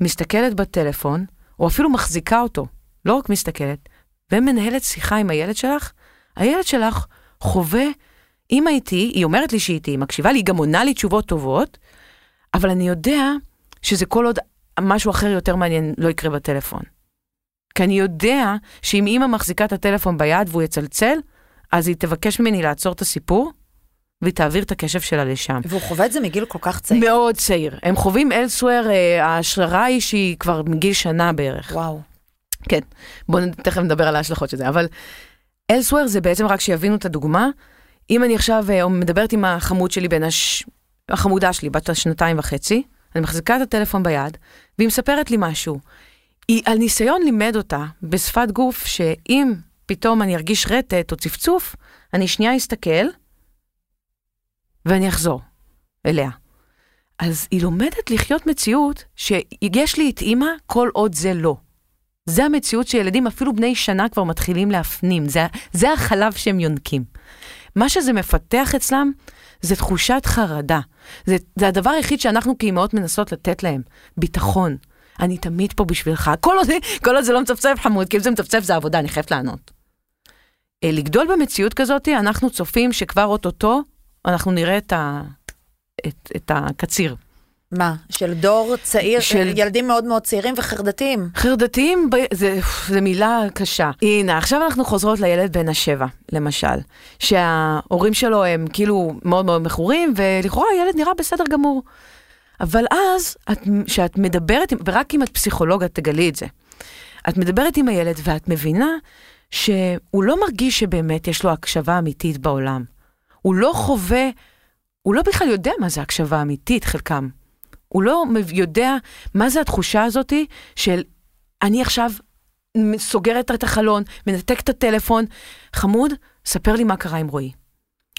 מסתכלת בטלפון, או אפילו מחזיקה אותו, לא רק מסתכלת, ומנהלת שיחה עם הילד שלך, הילד שלך חווה, אמא איתי, היא אומרת לי שהיא איתי, היא מקשיבה לי, היא גם עונה לי תשובות טובות, אבל אני יודע שזה כל עוד משהו אחר יותר מעניין לא יקרה בטלפון. כי אני יודע שאם אימא מחזיקה את הטלפון ביד והוא יצלצל, אז היא תבקש ממני לעצור את הסיפור, והיא תעביר את הקשב שלה לשם. והוא חווה את זה מגיל כל כך צעיר. מאוד צעיר. הם חווים אלסוור, ההשערה היא שהיא כבר מגיל שנה בערך. וואו. כן, בואו תכף נדבר על ההשלכות של זה, אבל אלסוור זה בעצם רק שיבינו את הדוגמה. אם אני עכשיו אה, מדברת עם החמוד שלי בין הש... החמודה שלי, בת השנתיים וחצי, אני מחזיקה את הטלפון ביד, והיא מספרת לי משהו. היא על ניסיון לימד אותה בשפת גוף שאם פתאום אני ארגיש רטט או צפצוף, אני שנייה אסתכל ואני אחזור אליה. אז היא לומדת לחיות מציאות שיש לי את אימא כל עוד זה לא. זה המציאות שילדים, אפילו בני שנה, כבר מתחילים להפנים. זה, זה החלב שהם יונקים. מה שזה מפתח אצלם זה תחושת חרדה. זה, זה הדבר היחיד שאנחנו כאימהות מנסות לתת להם, ביטחון. אני תמיד פה בשבילך. כל עוד, כל עוד זה לא מצפצף חמוד, כי אם זה מצפצף זה עבודה, אני חייבת לענות. אה, לגדול במציאות כזאת, אנחנו צופים שכבר אוטוטו אנחנו נראה את, ה, את, את הקציר. מה? של דור צעיר, של- של... ילדים מאוד מאוד צעירים וחרדתיים. חרדתיים, ב- זה, זה מילה קשה. הנה, עכשיו אנחנו חוזרות לילד בן השבע, למשל, שההורים שלו הם כאילו מאוד מאוד מכורים, ולכאורה הילד נראה בסדר גמור. אבל אז, כשאת מדברת, ורק אם את פסיכולוג את תגלי את זה, את מדברת עם הילד ואת מבינה שהוא לא מרגיש שבאמת יש לו הקשבה אמיתית בעולם. הוא לא חווה, הוא לא בכלל יודע מה זה הקשבה אמיתית, חלקם. הוא לא יודע מה זה התחושה הזאתי של אני עכשיו סוגרת את החלון, מנתק את הטלפון, חמוד, ספר לי מה קרה עם רועי.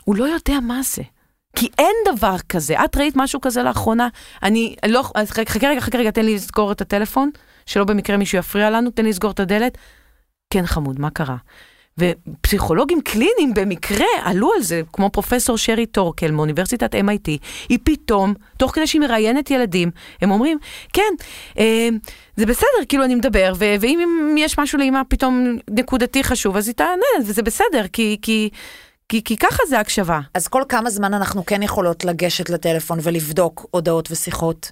הוא לא יודע מה זה. כי אין דבר כזה. את ראית משהו כזה לאחרונה? אני לא... חכה רגע, חכה רגע, תן לי לסגור את הטלפון, שלא במקרה מישהו יפריע לנו, תן לי לסגור את הדלת. כן, חמוד, מה קרה? ופסיכולוגים קליניים במקרה עלו על זה, כמו פרופסור שרי טורקל מאוניברסיטת MIT, היא פתאום, תוך כדי שהיא מראיינת ילדים, הם אומרים, כן, אה, זה בסדר, כאילו אני מדבר, ו- ואם יש משהו לאמא פתאום נקודתי חשוב, אז היא תענה, וזה בסדר, כי, כי, כי, כי ככה זה הקשבה. אז כל כמה זמן אנחנו כן יכולות לגשת לטלפון ולבדוק הודעות ושיחות?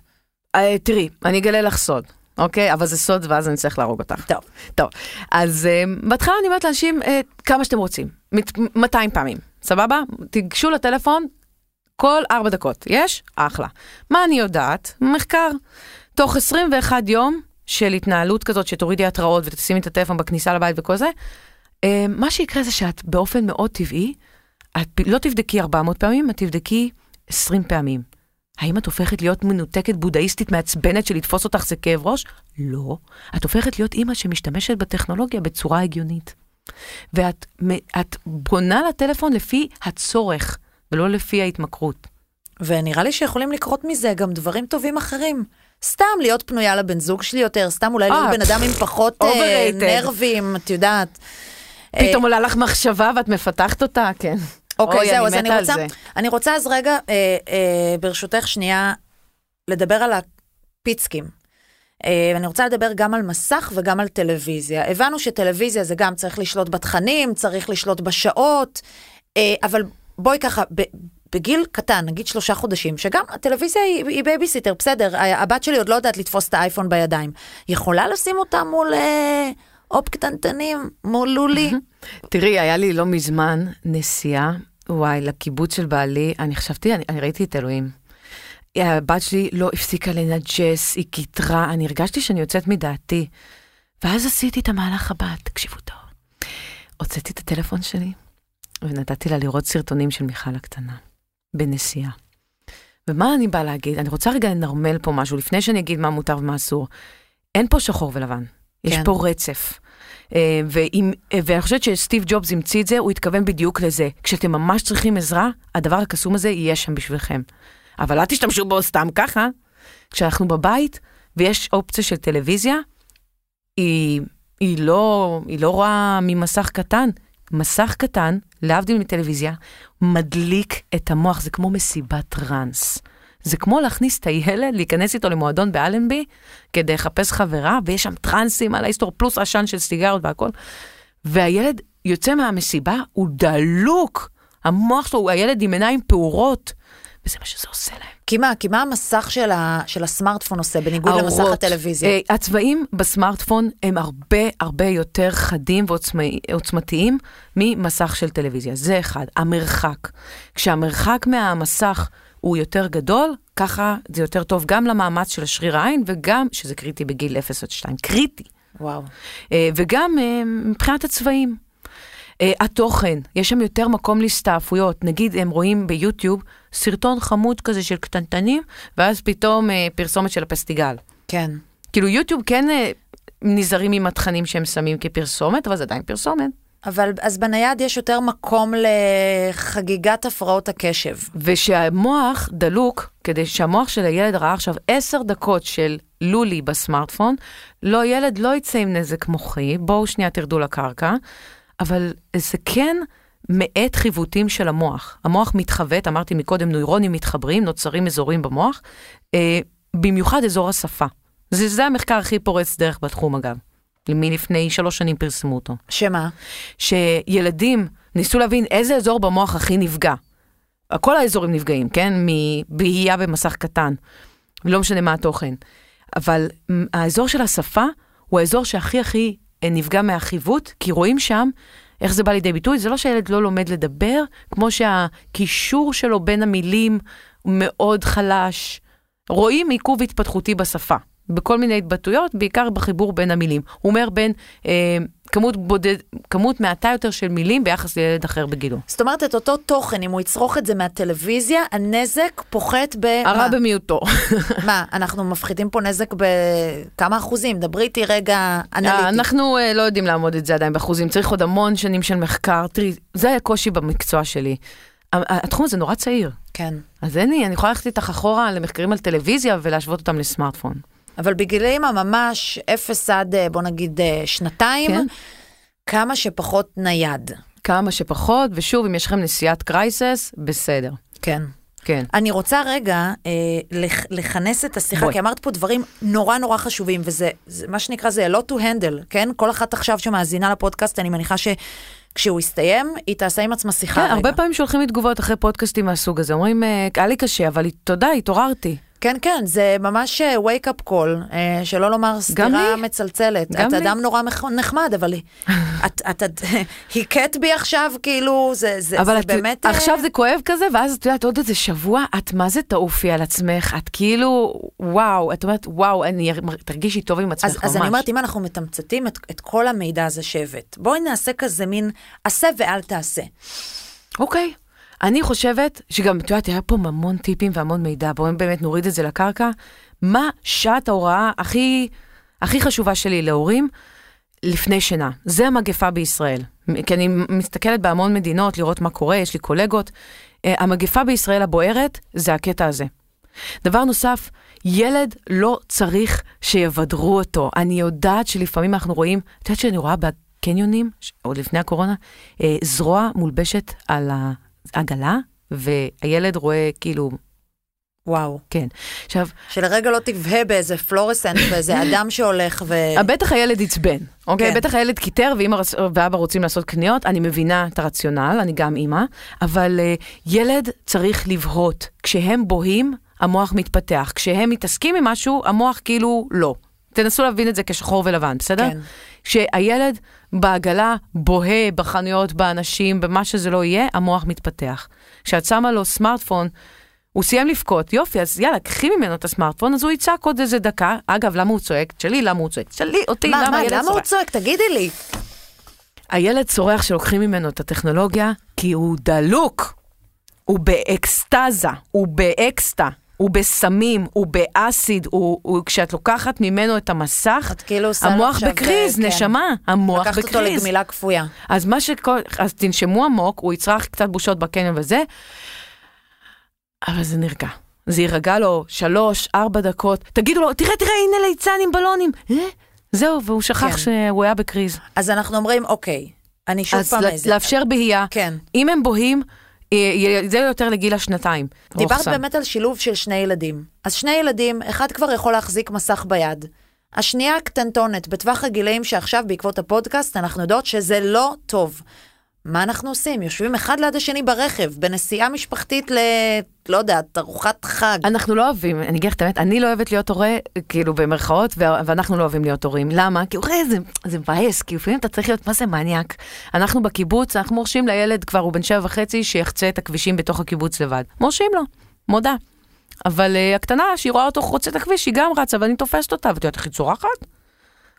אה, תראי, אני אגלה לך סוד, אוקיי? אבל זה סוד ואז אני צריך להרוג אותך. טוב. טוב, אז uh, בהתחלה אני אומרת לאנשים, uh, כמה שאתם רוצים, מת- 200 פעמים, סבבה? תיגשו לטלפון כל 4 דקות, יש? אחלה. מה אני יודעת? מחקר. תוך 21 יום של התנהלות כזאת שתורידי התראות ותשימי את הטלפון בכניסה לבית וכל זה, uh, מה שיקרה זה שאת באופן מאוד טבעי, את לא תבדקי 400 פעמים, את תבדקי 20 פעמים. האם את הופכת להיות מנותקת בודהיסטית מעצבנת של לתפוס אותך זה כאב ראש? לא. את הופכת להיות אימא שמשתמשת בטכנולוגיה בצורה הגיונית. ואת את בונה לטלפון לפי הצורך, ולא לפי ההתמכרות. ונראה לי שיכולים לקרות מזה גם דברים טובים אחרים. סתם להיות פנויה לבן זוג שלי יותר, סתם אולי להיות אה, בן אדם עם פחות אה. נרבים, את יודעת. אה, פתאום עולה לך מחשבה ואת מפתחת אותה, כן. אוקיי, זהו, אז אני רוצה, זה. אני רוצה אז רגע, אה, אה, ברשותך שנייה, לדבר על הפיצקים. אה, אני רוצה לדבר גם על מסך וגם על טלוויזיה. הבנו שטלוויזיה זה גם צריך לשלוט בתכנים, צריך לשלוט בשעות, אה, אבל בואי ככה, ב- בגיל קטן, נגיד שלושה חודשים, שגם הטלוויזיה היא, היא בייביסיטר, בסדר, הבת שלי עוד לא יודעת לתפוס את האייפון בידיים. יכולה לשים אותה מול אה, אופ קטנטנים, מול לולי? תראי, היה לי לא מזמן נסיעה, וואי, לקיבוץ של בעלי, אני חשבתי, אני, אני ראיתי את אלוהים. הבת שלי לא הפסיקה לנג'ס, היא קיטרה, אני הרגשתי שאני יוצאת מדעתי. ואז עשיתי את המהלך הבא, תקשיבו טוב. הוצאתי את הטלפון שלי, ונתתי לה לראות סרטונים של מיכל הקטנה, בנסיעה. ומה אני באה להגיד? אני רוצה רגע לנרמל פה משהו, לפני שאני אגיד מה מותר ומה אסור. אין פה שחור ולבן, יש כן. פה רצף. אה, ואם, אה, ואני חושבת שסטיב ג'ובס המציא את זה, הוא התכוון בדיוק לזה. כשאתם ממש צריכים עזרה, הדבר הקסום הזה יהיה שם בשבילכם. אבל אל תשתמשו בו סתם ככה. כשאנחנו בבית ויש אופציה של טלוויזיה, היא, היא, לא, היא לא רואה ממסך קטן. מסך קטן, להבדיל מטלוויזיה, מדליק את המוח, זה כמו מסיבת טראנס. זה כמו להכניס את הילד, להיכנס איתו למועדון באלנבי, כדי לחפש חברה, ויש שם טראנסים על ההיסטור, פלוס עשן של סיגרות והכל. והילד יוצא מהמסיבה, הוא דלוק. המוח שלו הוא הילד עם עיניים פעורות. וזה מה שזה עושה להם. כי מה, כי מה המסך של, ה, של הסמארטפון עושה, בניגוד למסך האורות. הטלוויזיה? אה, הצבעים בסמארטפון הם הרבה הרבה יותר חדים ועוצמתיים ממסך של טלוויזיה. זה אחד. המרחק. כשהמרחק מהמסך הוא יותר גדול, ככה זה יותר טוב גם למאמץ של השריר העין וגם, שזה קריטי בגיל 0 עד 2, קריטי. וואו. אה, וגם אה, מבחינת הצבעים. אה, התוכן, יש שם יותר מקום להסתעפויות. נגיד, הם רואים ביוטיוב סרטון חמוד כזה של קטנטנים, ואז פתאום פרסומת של הפסטיגל. כן. כאילו יוטיוב כן נזהרים עם התכנים שהם שמים כפרסומת, אבל זה עדיין פרסומת. אבל אז בנייד יש יותר מקום לחגיגת הפרעות הקשב. ושהמוח דלוק, כדי שהמוח של הילד ראה עכשיו עשר דקות של לולי בסמארטפון, לא, ילד לא יצא עם נזק מוחי, בואו שנייה תרדו לקרקע, אבל זה כן מאט חיווטים של המוח. המוח מתחוות, אמרתי מקודם, נוירונים מתחברים, נוצרים אזורים במוח, אה, במיוחד אזור השפה. זה, זה המחקר הכי פורץ דרך בתחום אגב. מלפני שלוש שנים פרסמו אותו. שמה? שילדים ניסו להבין איזה אזור במוח הכי נפגע. כל האזורים נפגעים, כן? מבהייה במסך קטן. לא משנה מה התוכן. אבל האזור של השפה הוא האזור שהכי הכי אה, נפגע מהחיווט, כי רואים שם איך זה בא לידי ביטוי. זה לא שהילד לא לומד לדבר, כמו שהקישור שלו בין המילים מאוד חלש. רואים עיכוב התפתחותי בשפה. בכל מיני התבטאויות, בעיקר בחיבור בין המילים. הוא אומר בין אה, כמות, בודד, כמות מעטה יותר של מילים ביחס לילד אחר בגילו. זאת אומרת, את אותו תוכן, אם הוא יצרוך את זה מהטלוויזיה, הנזק פוחת ב... הרע? במיעוטו. מה, אנחנו מפחיתים פה נזק בכמה אחוזים? דברי איתי רגע אנליטי. אנחנו אה, לא יודעים לעמוד את זה עדיין באחוזים, צריך עוד המון שנים של מחקר. תראי, זה הקושי במקצוע שלי. התחום הזה נורא צעיר. כן. אז אין לי, אני יכולה ללכת איתך אחורה למחקרים על טלוויזיה ולהשוות אותם לסמארטפון. אבל בגילאים הממש אפס עד, אה, בוא נגיד, אה, שנתיים, כן. כמה שפחות נייד. כמה שפחות, ושוב, אם יש לכם נסיעת קרייסס, בסדר. כן. כן. אני רוצה רגע אה, לכ- לכנס את השיחה, בואי. כי אמרת פה דברים נורא נורא חשובים, וזה זה, מה שנקרא, זה לא to handle, כן? כל אחת עכשיו שמאזינה לפודקאסט, אני מניחה שכשהוא יסתיים, היא תעשה עם עצמה שיחה כן, רגע. הרבה פעמים שולחים לי תגובות אחרי פודקאסטים מהסוג הזה, אומרים, "אה, היה לי קשה, אבל תודה, התעוררתי. כן, כן, זה ממש אה, wake up call, אה, שלא לומר סתירה לי. מצלצלת. גם את לי. אדם נורא נחמד, אבל את, את, את, הכית בי עכשיו, כאילו, זה, זה, אבל זה את, באמת... אה, עכשיו זה כואב כזה, ואז את יודעת, עוד איזה שבוע, את מה זה תעופי על עצמך, את כאילו, וואו, את אומרת, וואו, אני תרגישי טוב עם עצמך אז, ממש. אז אני אומרת, אם אנחנו מתמצתים את, את כל המידע הזה שהבאת, בואי נעשה כזה מין עשה ואל תעשה. אוקיי. אני חושבת שגם, את יודעת, היה פה המון טיפים והמון מידע, בואו באמת נוריד את זה לקרקע. מה שעת ההוראה הכי, הכי חשובה שלי להורים לפני שינה? זה המגפה בישראל. כי אני מסתכלת בהמון מדינות לראות מה קורה, יש לי קולגות. אה, המגפה בישראל הבוערת זה הקטע הזה. דבר נוסף, ילד לא צריך שיבדרו אותו. אני יודעת שלפעמים אנחנו רואים, את יודעת שאני רואה בקניונים, עוד לפני הקורונה, אה, זרוע מולבשת על העגלה, והילד רואה כאילו, וואו. כן. עכשיו, שלרגע לא תבהה באיזה פלורסנט, באיזה אדם שהולך ו... בטח הילד עצבן, אוקיי? כן. בטח הילד קיטר ואמא רצ- ואבא רוצים לעשות קניות, אני מבינה את הרציונל, אני גם אימא, אבל uh, ילד צריך לבהות. כשהם בוהים, המוח מתפתח. כשהם מתעסקים עם משהו, המוח כאילו לא. תנסו להבין את זה כשחור ולבן, בסדר? כן. כשהילד בעגלה בוהה בחנויות, באנשים, במה שזה לא יהיה, המוח מתפתח. כשאת שמה לו סמארטפון, הוא סיים לבכות, יופי, אז יאללה, קחי ממנו את הסמארטפון, אז הוא יצעק עוד איזה דקה. אגב, למה הוא צועק? תשאלי למה הוא צועק. תשאלי אותי מה, למה מה, הילד למה הוא צועק. צועק? תגידי לי. הילד צורח שלוקחים ממנו את הטכנולוגיה, כי הוא דלוק. הוא באקסטזה, הוא באקסטה, הוא בסמים, הוא באסיד, הוא, הוא, כשאת לוקחת ממנו את המסך, את כאילו המוח בקריז, כן. נשמה, המוח לקחת בקריז. אותו לגמילה כפויה. אז מה שכל, אז תנשמו עמוק, הוא יצרח קצת בושות בקניון וזה, אבל זה נרגע. זה יירגע לו שלוש, ארבע דקות, תגידו לו, תראה, תראה, הנה ליצן עם בלונים. אה? זהו, והוא שכח כן. שהוא היה בקריז. אז אנחנו אומרים, אוקיי, אני שוב אז פעם איזה... לאפשר בהייה. כן. אם הם בוהים, אה, זה יותר לגיל השנתיים. דיברת. באמת על שילוב של שני ילדים. אז שני ילדים, אחד כבר יכול להחזיק מסך ביד. השנייה קטנטונת, בטווח הגילאים שעכשיו בעקבות הפודקאסט, אנחנו יודעות שזה לא טוב. מה אנחנו עושים? יושבים אחד ליד השני ברכב, בנסיעה משפחתית ל... לא יודעת, ארוחת חג. אנחנו לא אוהבים, אני אגיד לך את האמת, אני לא אוהבת להיות הורה, כאילו במרכאות, ואנחנו לא אוהבים להיות הורים. למה? כי הורה זה, זה מבאס, כי לפעמים אתה צריך להיות, מה זה מניאק? אנחנו בקיבוץ, אנחנו מורשים לילד, כבר הוא בן שבע וחצי, שיחצה את הכבישים בתוך הקיבוץ לבד. מורשים לו, מודה. אבל uh, הקטנה, שהיא רואה אותו חוצה את הכביש, היא גם רצה, ואני תופסת אותה, ואת יודעת איך היא צורחת?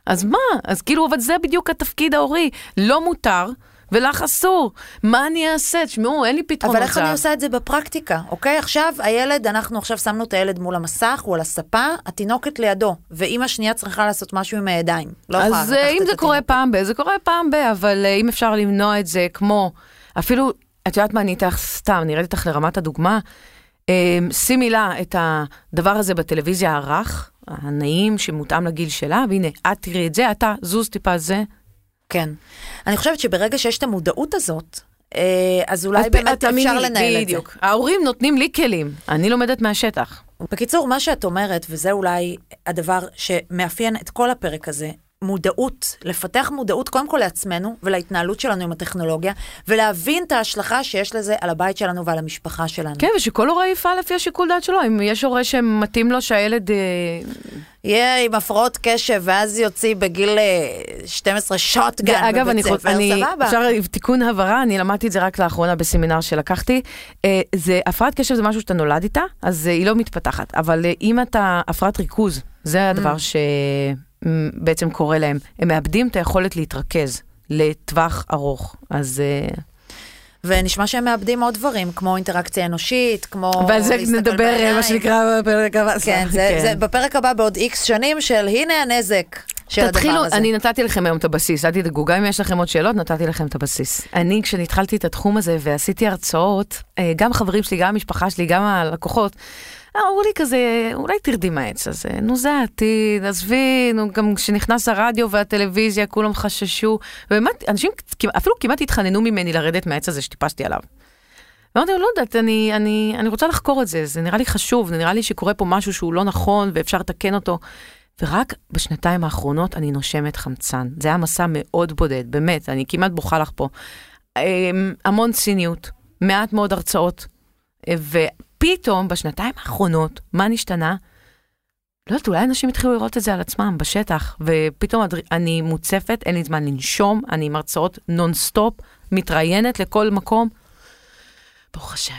אז מה? אז כאילו, אבל זה בדיוק התפקיד ההורי. לא מותר. ולך אסור, מה אני אעשה? תשמעו, אין לי פתרון אבל איך אני עושה את זה בפרקטיקה, אוקיי? עכשיו הילד, אנחנו עכשיו שמנו את הילד מול המסך, הוא על הספה, התינוקת לידו, ואימא שנייה צריכה לעשות משהו עם הידיים. לא יכולה אז אה, אם זה קורה. פעם ב, זה קורה פעם ב, אבל אה, אם אפשר למנוע את זה כמו, אפילו, את יודעת מה, אני איתך סתם, ארד איתך לרמת הדוגמה. אה, שימי לה את הדבר הזה בטלוויזיה הרך, הנעים, שמותאם לגיל שלה, והנה, את תראי את זה, אתה זוז טיפה זה. כן. אני חושבת שברגע שיש את המודעות הזאת, אה, אז אולי אז באמת אפשר לנהל את זה. בדיוק. ההורים נותנים לי כלים, אני לומדת מהשטח. בקיצור, מה שאת אומרת, וזה אולי הדבר שמאפיין את כל הפרק הזה, מודעות, לפתח מודעות קודם כל לעצמנו ולהתנהלות שלנו עם הטכנולוגיה, ולהבין את ההשלכה שיש לזה על הבית שלנו ועל המשפחה שלנו. כן, ושכל הורה יפעל לפי השיקול דעת שלו. אם יש הורה שמתאים לו שהילד... אה, יהיה עם הפרעות קשב, ואז יוציא בגיל אה, 12 שוטגן אגב, אני, בבית ספר, אני, סבבה. אפשר תיקון הבהרה, אני למדתי את זה רק לאחרונה בסמינר שלקחתי. אה, זה, הפרעת קשב זה משהו שאתה נולד איתה, אז אה, היא לא מתפתחת. אבל אה, אם אתה, הפרעת ריכוז, זה הדבר שבעצם קורה להם. הם מאבדים את היכולת להתרכז לטווח ארוך. אז... אה, ונשמע שהם מאבדים עוד דברים, כמו אינטראקציה אנושית, כמו ועל זה נדבר. מה שנקרא, בפרק הבא. כן, זה, זה בפרק הבא בעוד איקס שנים של הנה הנזק של תתחילו, הדבר הזה. אני נתתי לכם היום את הבסיס, אל תדאגו, גם אם יש לכם עוד שאלות, נתתי לכם את הבסיס. אני, כשנתחלתי את התחום הזה ועשיתי הרצאות, אה, גם חברים שלי, גם המשפחה שלי, גם הלקוחות, אמרו לי כזה, אולי תרדי מהעץ הזה, נו זה העתיד, עזבי, נו גם כשנכנס הרדיו והטלוויזיה, כולם חששו, ובאמת, אנשים אפילו כמעט התחננו ממני לרדת מהעץ הזה שטיפסתי עליו. ואמרתי לו, לא יודעת, אני, אני, אני רוצה לחקור את זה, זה נראה לי חשוב, זה נראה לי שקורה פה משהו שהוא לא נכון ואפשר לתקן אותו. ורק בשנתיים האחרונות אני נושמת חמצן. זה היה מסע מאוד בודד, באמת, אני כמעט בוכה לך פה. אמ, המון ציניות, מעט מאוד הרצאות, אה, ופתאום בשנתיים האחרונות, מה נשתנה? לא יודעת, אולי אנשים התחילו לראות את זה על עצמם בשטח, ופתאום אני מוצפת, אין לי זמן לנשום, אני עם הרצאות נונסטופ, מתראיינת לכל מקום. ברוך השם.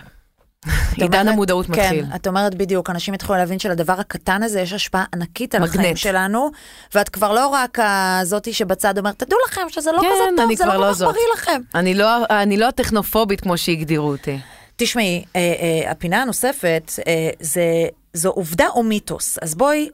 עידן המודעות מתחיל. כן, את אומרת בדיוק, אנשים התחילו להבין שלדבר הקטן הזה יש השפעה ענקית על מגנט. החיים שלנו, ואת כבר לא רק הזאתי שבצד אומרת, תדעו לכם שזה לא כן, כזה טוב, זה לא לא כל כך. בריא לכם. אני לא, אני לא הטכנופובית כמו שהגדירו אותי. תשמעי, אה, אה, הפינה הנוספת אה, זה, זו עובדה או מיתוס, אז בואי,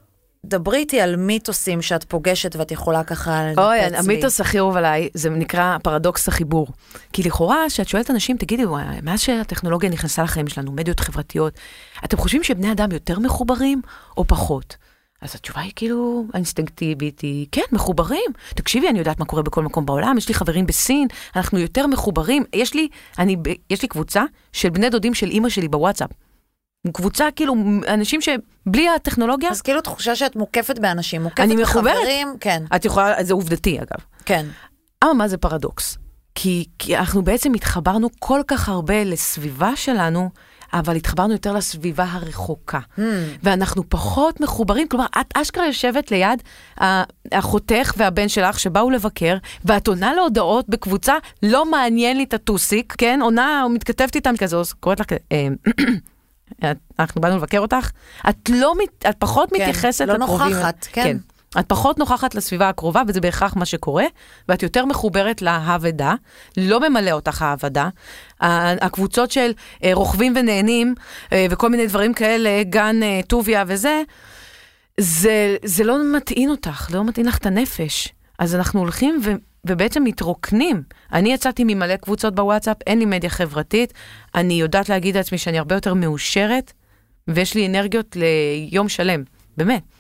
דברי איתי על מיתוסים שאת פוגשת ואת יכולה ככה לנפץ אוי, לי. המיתוס הכי אהוב עליי, זה נקרא פרדוקס החיבור. כי לכאורה, כשאת שואלת אנשים, תגידו, מאז שהטכנולוגיה נכנסה לחיים שלנו, מדיות חברתיות, אתם חושבים שבני אדם יותר מחוברים או פחות? אז התשובה היא כאילו האינסטינקטיבית היא, כן, מחוברים. תקשיבי, אני יודעת מה קורה בכל מקום בעולם, יש לי חברים בסין, אנחנו יותר מחוברים. יש לי, אני, יש לי קבוצה של בני דודים של אימא שלי בוואטסאפ. קבוצה, כאילו, אנשים שבלי הטכנולוגיה, אז כאילו תחושה שאת מוקפת באנשים, מוקפת אני מחוברת. בחברים, כן, את יכולה, זה עובדתי אגב. כן. אבל מה זה פרדוקס? כי, כי אנחנו בעצם התחברנו כל כך הרבה לסביבה שלנו, אבל התחברנו יותר לסביבה הרחוקה. Hmm. ואנחנו פחות מחוברים, כלומר, את אשכרה יושבת ליד אחותך והבן שלך שבאו לבקר, ואת עונה להודעות בקבוצה, לא מעניין לי את הטוסיק, כן? עונה מתכתבת איתם כזה, קוראת לך כזה, "אה, אנחנו באנו לבקר אותך, את לא, מת- את פחות כן, מתייחסת לא לקרובים. נוכחת, כן. את פחות נוכחת לסביבה הקרובה, וזה בהכרח מה שקורה, ואת יותר מחוברת להאבדה, לא ממלא אותך האבדה. הקבוצות של אה, רוכבים ונהנים, אה, וכל מיני דברים כאלה, גן אה, טוביה וזה, זה, זה לא מטעין אותך, לא מטעין לך את הנפש. אז אנחנו הולכים ו, ובעצם מתרוקנים. אני יצאתי ממלא קבוצות בוואטסאפ, אין לי מדיה חברתית, אני יודעת להגיד לעצמי שאני הרבה יותר מאושרת, ויש לי אנרגיות ליום שלם, באמת.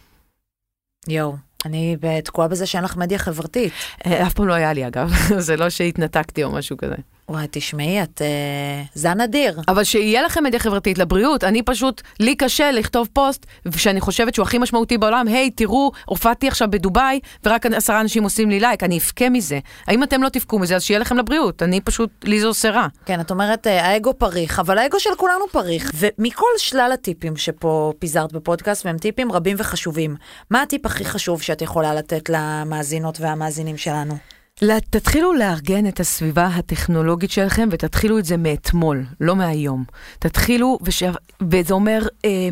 יואו, אני תקועה בזה שאין לך מדיה חברתית. אה, אף פעם לא היה לי אגב, זה לא שהתנתקתי או משהו כזה. וואי, תשמעי, את... אה, זה נדיר. אבל שיהיה לכם מדיה חברתית לבריאות, אני פשוט, לי קשה לכתוב פוסט שאני חושבת שהוא הכי משמעותי בעולם, היי, תראו, הופעתי עכשיו בדובאי, ורק עשרה אנשים עושים לי לייק, אני אבכה מזה. האם אתם לא תבכו מזה, אז שיהיה לכם לבריאות, אני פשוט, לי זה עושה רע. כן, את אומרת, אה, האגו פריך, אבל האגו של כולנו פריך. ומכל שלל הטיפים שפה פיזרת בפודקאסט, והם טיפים רבים וחשובים, מה הטיפ הכי חשוב שאת יכולה לתת למאזינות והמאזינים שלנו? תתחילו לארגן את הסביבה הטכנולוגית שלכם ותתחילו את זה מאתמול, לא מהיום. תתחילו, וש... וזה אומר אה,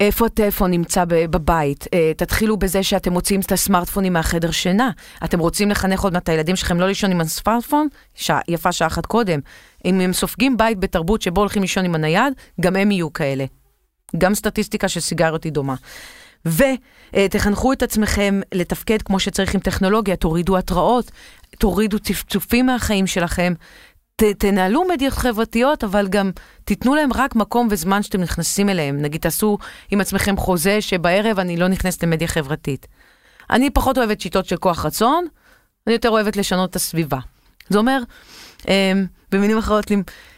איפה הטלפון נמצא בבית. אה, תתחילו בזה שאתם מוציאים את הסמארטפונים מהחדר שינה. אתם רוצים לחנך עוד מעט את הילדים שלכם לא לישון עם הסמארטפון? שע, יפה שעה אחת קודם. אם הם סופגים בית בתרבות שבו הולכים לישון עם הנייד, גם הם יהיו כאלה. גם סטטיסטיקה של סיגריות היא דומה. ותחנכו את עצמכם לתפקד כמו שצריך עם טכנולוגיה, תורידו התראות, תורידו צפצופים מהחיים שלכם, ת, תנהלו מדיות חברתיות, אבל גם תיתנו להם רק מקום וזמן שאתם נכנסים אליהם. נגיד, תעשו עם עצמכם חוזה שבערב אני לא נכנסת למדיה חברתית. אני פחות אוהבת שיטות של כוח רצון, אני יותר אוהבת לשנות את הסביבה. זה אומר, אמ, במילים אחרות,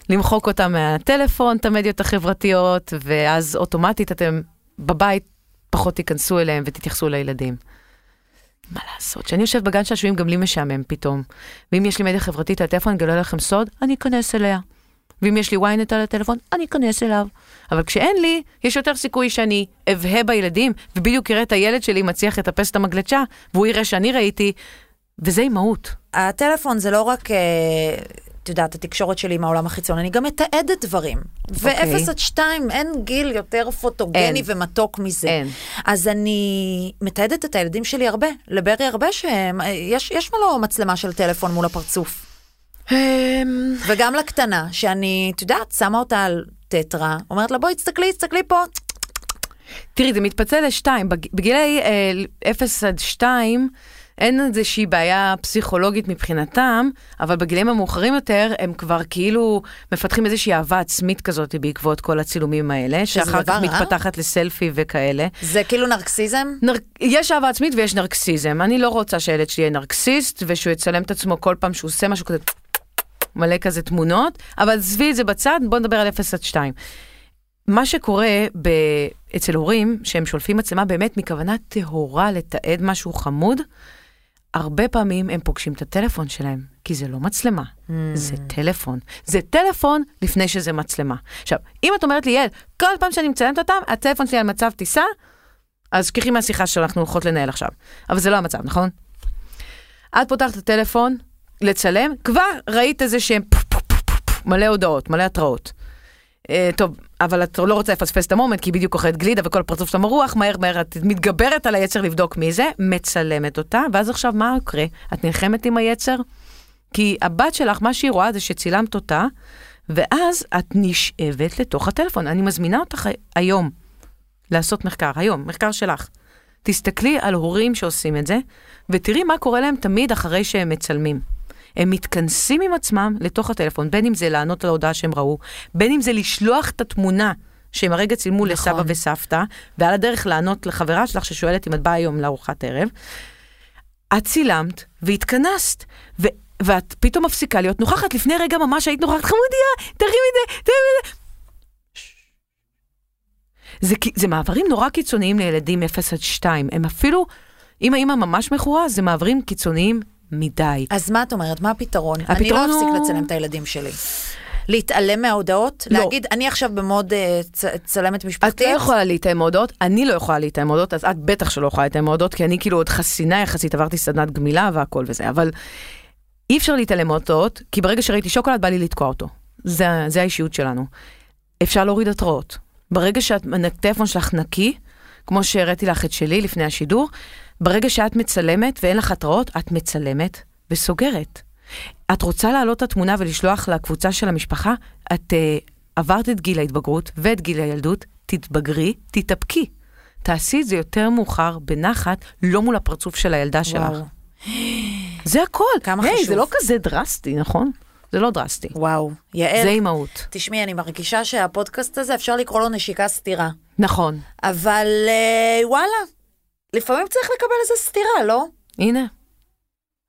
למחוק אותם מהטלפון, את המדיות החברתיות, ואז אוטומטית אתם בבית פחות תיכנסו אליהם ותתייחסו לילדים. מה לעשות, כשאני יושבת בגן שעשועים גם לי משעמם פתאום. ואם יש לי מדיה חברתית על הטלפון, אני אגלה לכם סוד, אני אכנס אליה. ואם יש לי ynet על הטלפון, אני אכנס אליו. אבל כשאין לי, יש יותר סיכוי שאני אבהה בילדים, ובדיוק אראה את הילד שלי מצליח לטפס את המגלשה, והוא יראה שאני ראיתי, וזה אימהות. הטלפון זה לא רק... אה, את יודעת, התקשורת שלי עם העולם החיצון, אני גם מתעדת דברים. אוקיי. ו-0 עד 2 אין גיל יותר פוטוגני אין. ומתוק מזה. אין. אז אני מתעדת את הילדים שלי הרבה, לברי הרבה שהם, יש, יש לו מצלמה של טלפון מול הפרצוף. אמ, וגם לקטנה, שאני, את יודעת, שמה אותה על טטרה, אומרת לה, בואי, תסתכלי, תסתכלי פה. תראי, זה מתפצל לשתיים. בג- בגילי אה, 0 עד 2, אין איזושהי בעיה פסיכולוגית מבחינתם, אבל בגילים המאוחרים יותר, הם כבר כאילו מפתחים איזושהי אהבה עצמית כזאת בעקבות כל הצילומים האלה, שאחר דבר כך רע? מתפתחת לסלפי וכאלה. זה כאילו נרקסיזם? נר... יש אהבה עצמית ויש נרקסיזם. אני לא רוצה שהילד שלי יהיה נרקסיסט, ושהוא יצלם את עצמו כל פעם שהוא עושה משהו כזה, מלא כזה תמונות, אבל עזבי את זה בצד, בוא נדבר על 0 עד 2. מה שקורה ב... אצל הורים, שהם שולפים מצלמה באמת מכוונה טהורה לתעד משהו חמוד, הרבה פעמים הם פוגשים את הטלפון שלהם, כי זה לא מצלמה, mm. זה טלפון. זה טלפון לפני שזה מצלמה. עכשיו, אם את אומרת לי, יעל, כל פעם שאני מצלמת אותם, הטלפון שלי על מצב טיסה, אז שכחי מהשיחה שאנחנו הולכות לנהל עכשיו. אבל זה לא המצב, נכון? את פותחת את הטלפון, לצלם, כבר ראית איזה שהם מלא הודעות, מלא התראות. אה, טוב, אבל את לא רוצה לפספס את המומנט, כי היא בדיוק אוכלת גלידה וכל הפרצוף שלה מרוח, מהר מהר את מתגברת על היצר לבדוק מי זה, מצלמת אותה, ואז עכשיו מה יקרה? את נלחמת עם היצר? כי הבת שלך, מה שהיא רואה זה שצילמת אותה, ואז את נשאבת לתוך הטלפון. אני מזמינה אותך היום לעשות מחקר, היום, מחקר שלך. תסתכלי על הורים שעושים את זה, ותראי מה קורה להם תמיד אחרי שהם מצלמים. הם מתכנסים עם עצמם לתוך הטלפון, בין אם זה לענות על ההודעה שהם ראו, בין אם זה לשלוח את התמונה שהם הרגע צילמו נכון. לסבא וסבתא, ועל הדרך לענות לחברה שלך ששואלת אם את באה היום לארוחת ערב. את צילמת והתכנסת, ו- ואת פתאום מפסיקה להיות נוכחת. לפני רגע ממש היית נוכחת, חמודיה, תרימי את זה, תרימי את זה. זה, זה מעברים נורא קיצוניים לילדים 0 עד 2. הם אפילו, אם האמא ממש מכורה, זה מעברים קיצוניים מדי. אז מה את אומרת? מה הפתרון? אני הפתרון לא אפסיק הוא- לצלם את הילדים שלי. להתעלם מההודעות? לא. להגיד, אני עכשיו במוד אה, צ- צלמת את משפחתית? לא יכולה להתאם מהודעות, אני לא יכולה להתאם מהודעות, אז את בטח שלא יכולה להתאם מהודעות, כי אני כאילו עוד חסינה יחסית, עברתי סדנת גמילה והכל וזה, אבל אי אפשר להתעלם מהודעות, כי ברגע שראיתי שוקולד בא לי לתקוע אותו. זה, זה האישיות שלנו. אפשר להוריד התראות. ברגע שהטלפון שלך נקי, כמו שהראיתי לך את שלי לפני השידור, ברגע שאת מצלמת ואין לך התראות, את מצלמת וסוגרת. את רוצה להעלות את התמונה ולשלוח לקבוצה של המשפחה, את uh, עברת את גיל ההתבגרות ואת גיל הילדות, תתבגרי, תתאפקי. תעשי את זה יותר מאוחר, בנחת, לא מול הפרצוף של הילדה שלך. וואו. זה הכל. כמה היי, חשוב. זה לא כזה דרסטי, נכון? זה לא דרסטי. וואו. יעל, זה אימהות. תשמעי, אני מרגישה שהפודקאסט הזה, אפשר לקרוא לו נשיקה סתירה. נכון. אבל אה, וואלה, לפעמים צריך לקבל איזה סתירה, לא? הנה.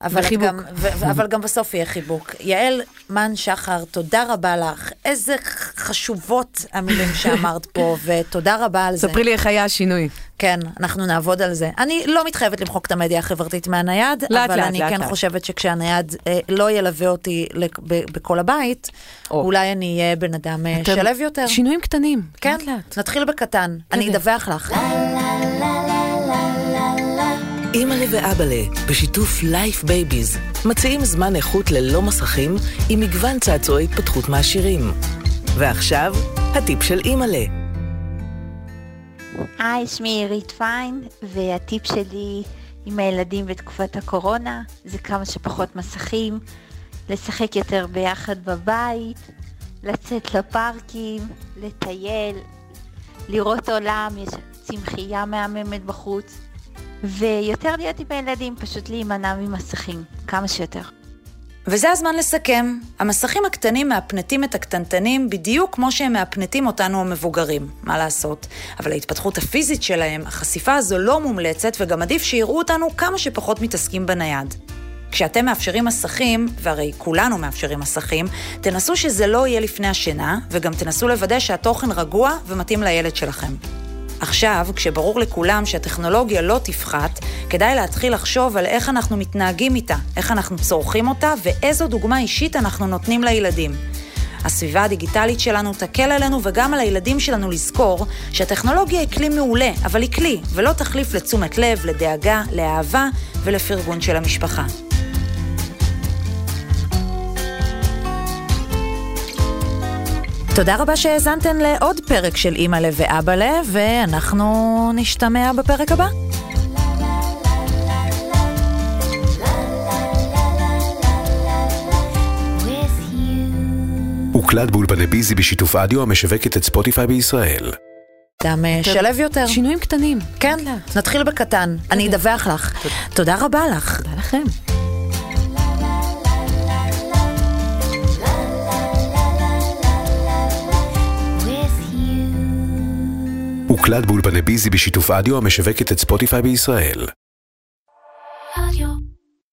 אבל, את וחיבוק. גם, ו- אבל גם בסוף יהיה חיבוק. יעל מן שחר, תודה רבה לך. איזה חשובות המילים שאמרת פה, ותודה רבה על זה. ספרי לי איך היה השינוי. כן, אנחנו נעבוד על זה. אני לא מתחייבת למחוק את המדיה החברתית מהנייד, לאט, אבל לאט, אני לאט, כן לאט. חושבת שכשהנייד אה, לא ילווה אותי לק- ב- בכל הבית, או. אולי אני אהיה בן אדם אה, אתם- שלב יותר. שינויים קטנים. כן, לאט לאט. נתחיל בקטן. אני אדווח לך. אימא'לה ואבאלה, בשיתוף לייף בייביז, מציעים זמן איכות ללא מסכים עם מגוון צעצועי התפתחות מעשירים. ועכשיו, הטיפ של אימא'לה. היי, שמי עירית פיין, והטיפ שלי עם הילדים בתקופת הקורונה זה כמה שפחות מסכים, לשחק יותר ביחד בבית, לצאת לפארקים, לטייל, לראות עולם, יש צמחייה מהממת בחוץ, ויותר להיות עם הילדים, פשוט להימנע ממסכים, כמה שיותר. וזה הזמן לסכם. המסכים הקטנים מהפנטים את הקטנטנים בדיוק כמו שהם מהפנטים אותנו המבוגרים, מה לעשות. אבל ההתפתחות הפיזית שלהם, החשיפה הזו לא מומלצת וגם עדיף שיראו אותנו כמה שפחות מתעסקים בנייד. כשאתם מאפשרים מסכים, והרי כולנו מאפשרים מסכים, תנסו שזה לא יהיה לפני השינה, וגם תנסו לוודא שהתוכן רגוע ומתאים לילד שלכם. עכשיו, כשברור לכולם שהטכנולוגיה לא תפחת, כדאי להתחיל לחשוב על איך אנחנו מתנהגים איתה, איך אנחנו צורכים אותה ואיזו דוגמה אישית אנחנו נותנים לילדים. הסביבה הדיגיטלית שלנו תקל עלינו וגם על הילדים שלנו לזכור שהטכנולוגיה היא כלי מעולה, אבל היא כלי, ולא תחליף לתשומת לב, לדאגה, לאהבה ולפרגון של המשפחה. תודה רבה שהאזנתן לעוד פרק של אימא'לה ואבא'לה, ואנחנו נשתמע בפרק הבא. הוקלט באולפני ביזי בשיתוף אדיו המשווקת את ספוטיפיי בישראל. אדם אה, שלב יותר. שינויים קטנים. כן. נתחיל בקטן. אני אדווח לך. תודה רבה לך. תודה לכם. הוקלט באולפני ביזי בשיתוף אדיו המשווקת את ספוטיפיי בישראל. רדיו